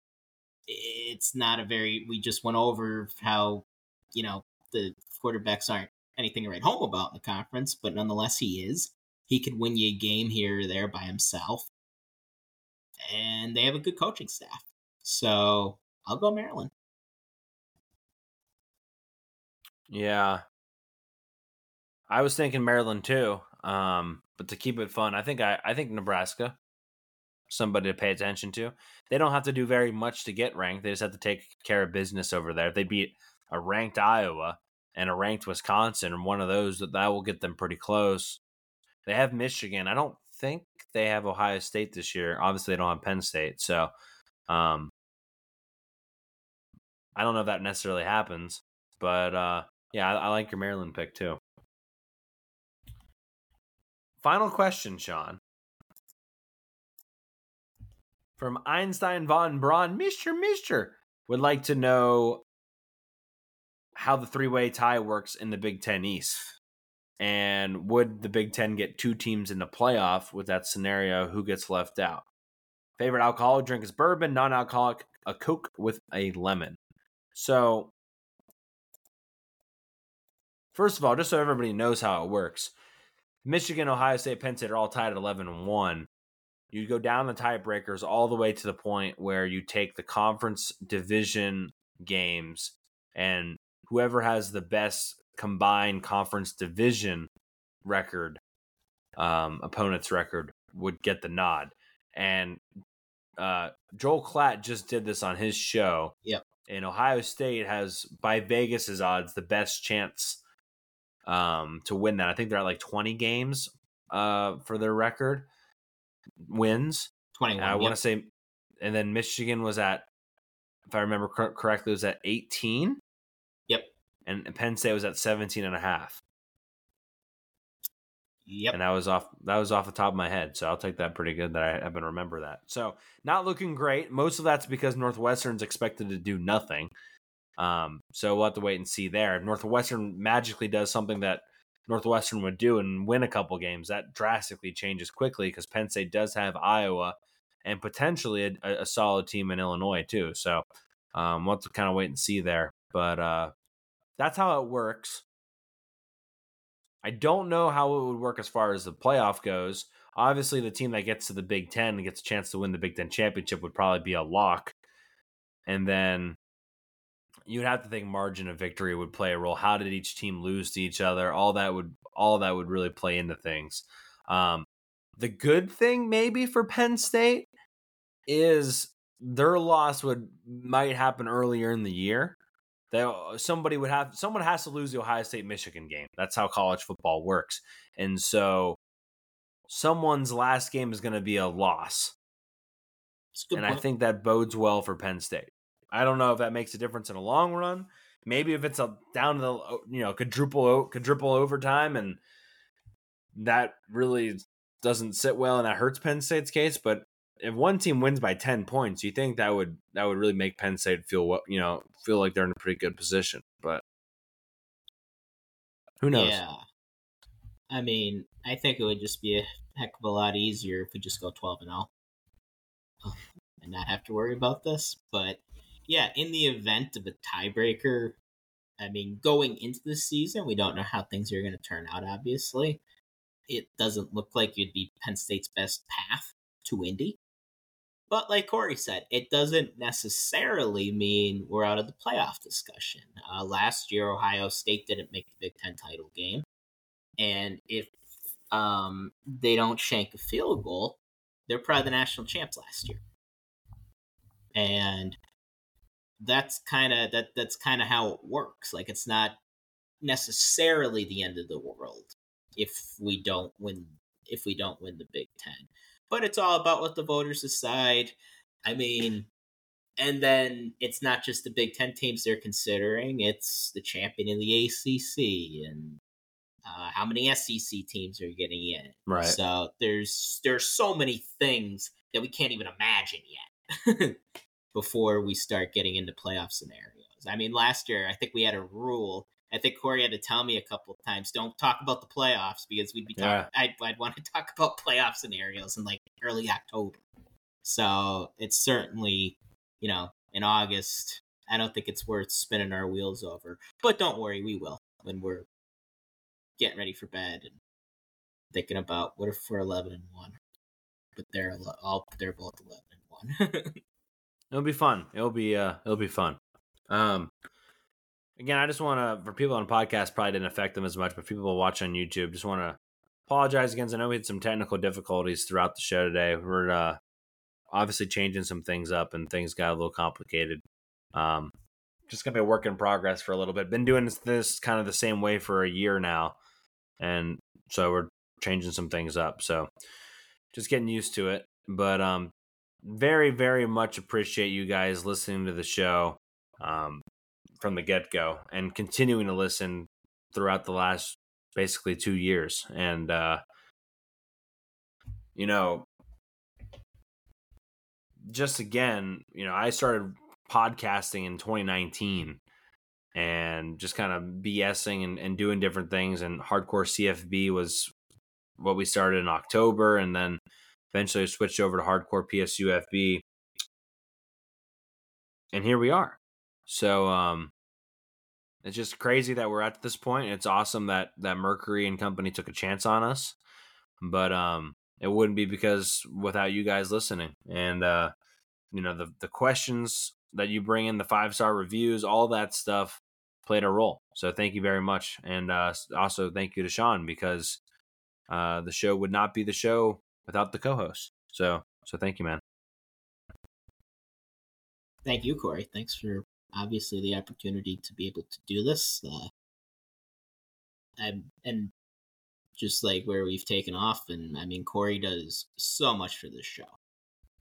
it's not a very. We just went over how you know the quarterbacks aren't anything to write home about in the conference, but nonetheless, he is. He could win you a game here or there by himself. And they have a good coaching staff. So I'll go Maryland. Yeah. I was thinking Maryland too. Um, but to keep it fun, I think I, I think Nebraska, somebody to pay attention to. They don't have to do very much to get ranked. They just have to take care of business over there. If they beat a ranked Iowa, and a ranked Wisconsin, and one of those that that will get them pretty close. They have Michigan. I don't think they have Ohio State this year. Obviously, they don't have Penn State, so um, I don't know if that necessarily happens. But uh, yeah, I, I like your Maryland pick too. Final question, Shawn. From Einstein von Braun, Mr. Mister would like to know how the three way tie works in the Big Ten East. And would the Big Ten get two teams in the playoff with that scenario? Who gets left out? Favorite alcoholic drink is bourbon, non alcoholic, a Coke with a lemon. So, first of all, just so everybody knows how it works, Michigan, Ohio State, Penn State are all tied at 11 and 1. You go down the tiebreakers all the way to the point where you take the conference division games and whoever has the best combined conference division record, um, opponent's record, would get the nod. And uh, Joel Klatt just did this on his show. Yep. And Ohio State has, by Vegas's odds, the best chance um, to win that. I think they're at like 20 games uh, for their record wins. 21. I yep. want to say, and then Michigan was at, if I remember correctly, was at 18 Yep, and Penn State was at 17 and a half. Yep. And that was off that was off the top of my head. So I'll take that pretty good that I happen to remember that. So not looking great. Most of that's because Northwestern's expected to do nothing. Um, so we'll have to wait and see there. If Northwestern magically does something that Northwestern would do and win a couple games, that drastically changes quickly because Penn State does have Iowa and potentially a, a solid team in Illinois too. So um, we'll have to kind of wait and see there. But uh, that's how it works. I don't know how it would work as far as the playoff goes. Obviously, the team that gets to the Big Ten and gets a chance to win the Big Ten championship would probably be a lock. And then you'd have to think margin of victory would play a role. How did each team lose to each other? All that would all that would really play into things. Um, the good thing maybe for Penn State is their loss would might happen earlier in the year uh, somebody would have someone has to lose the Ohio State Michigan game. That's how college football works. And so someone's last game is going to be a loss. And point. I think that bodes well for Penn State. I don't know if that makes a difference in a long run. Maybe if it's a down to the you know quadruple quadruple overtime and that really doesn't sit well and that hurts Penn State's case. But if one team wins by 10 points, you think that would that would really make Penn State feel what, you know, feel like they're in a pretty good position, but who knows? Yeah. I mean, I think it would just be a heck of a lot easier if we just go 12 and 0 and not have to worry about this, but yeah, in the event of a tiebreaker, I mean, going into the season, we don't know how things are going to turn out obviously. It doesn't look like it'd be Penn State's best path to Indy. But like Cory said, it doesn't necessarily mean we're out of the playoff discussion. Uh, last year, Ohio State didn't make the Big Ten title game, and if um, they don't shank a field goal, they're probably the national champs last year. And that's kind of that. That's kind of how it works. Like it's not necessarily the end of the world if we don't win if we don't win the Big Ten but it's all about what the voters decide. I mean, and then it's not just the Big Ten teams they're considering; it's the champion in the ACC and uh, how many SEC teams are getting in. Right. So there's there's so many things that we can't even imagine yet [laughs] before we start getting into playoff scenarios. I mean, last year I think we had a rule I think Cory had to tell me a couple of times, don't talk about the playoffs because we'd be talking. Yeah. I'd, I'd want to [laughs] talk about playoff scenarios in like early October. So it's certainly, you know, in August. I don't think it's worth spinning our wheels over, but don't worry, we will when we're getting ready for bed and thinking about what if we're eleven and one, but they're all they're both eleven and one. [laughs] it'll be fun. It'll be uh, it'll be fun. Um, again, I just want to, for people on podcast, probably didn't affect them as much, but people watch on YouTube, just want to apologize again. I know we had some technical difficulties throughout the show today. We're uh, obviously changing some things up and things got a little complicated. Um, just gonna be a work in progress for a little bit. Been doing this, this kind of the same way for a year now, and so we're changing some things up. So just getting used to it. But um, very, very much appreciate you guys listening to the show. Um, from the get go and continuing to listen throughout the last basically two years. And, uh, you know, just again, you know, I started podcasting in 2019 and just kind of BSing and, and doing different things. And hardcore CFB was what we started in October. And then eventually switched over to hardcore PSUFB. And here we are. So um, it's just crazy that we're at this point. It's awesome that that Mercury and company took a chance on us, but um, it wouldn't be because without you guys listening and uh, you know the the questions that you bring in, the five star reviews, all that stuff played a role. So thank you very much, and uh, also thank you to Shawn because uh, the show would not be the show without the co-host. So so thank you, man. Thank you, Cory. Thanks for obviously the opportunity to be able to do this. Uh, and, and just like where we've taken off, and I mean, Cory does so much for this show.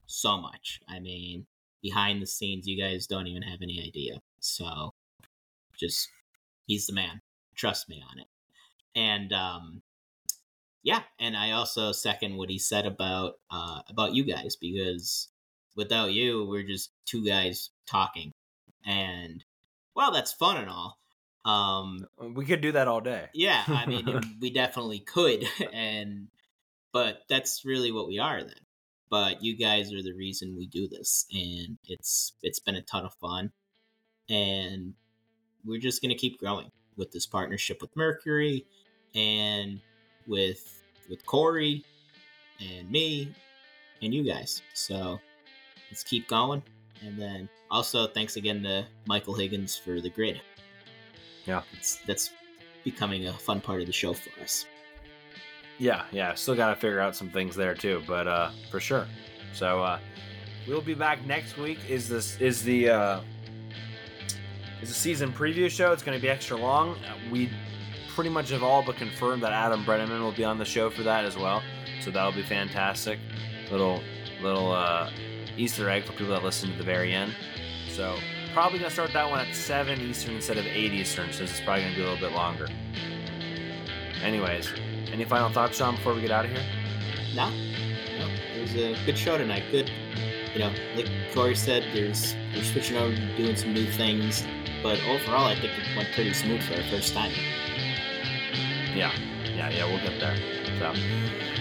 So much. I mean, behind the scenes, you guys don't even have any idea. So, just, he's the man. Trust me on it. And, um, yeah, and I also second what he said about uh, about you guys because without you, we're just two guys talking and well, that's fun and all. Um, uh, we could do that all day. Yeah, I mean, [laughs] we definitely could, [laughs] and but that's really what we are then. But you guys are the reason we do this, and it's it's been a ton of fun, and we're just gonna keep growing with this partnership with Mercury, and with with Cory, and me, and you guys. So let's keep going, and then also, thanks again to Michael Higgins for the grid. Yeah, it's, that's becoming a fun part of the show for us. Yeah, yeah, still got to figure out some things there too, but uh, for sure. So uh, we'll be back next week. Is this is the uh, is the season preview show? It's going to be extra long. We pretty much have all but confirmed that Adam Breneman will be on the show for that as well. So that'll be fantastic. Little little uh, Easter egg for people that listen to the very end. So probably gonna start that one at seven Eastern instead of eight Eastern, since it's probably gonna be a little bit longer. Anyways, any final thoughts, Shawn, before we get out of here? No. No. it was a good show tonight. Good, you know, like Cory said, there's we're switching over, doing some new things, but overall, I think it went pretty smooth for the first time. Yeah, yeah, yeah. We'll get there. So,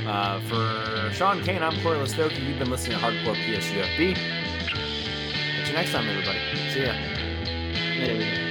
uh, for Shawn Kane, I'm Cory Lestochi. You've been listening to Hardcore PSUFB. Catch you next time, everybody. See ya. Later.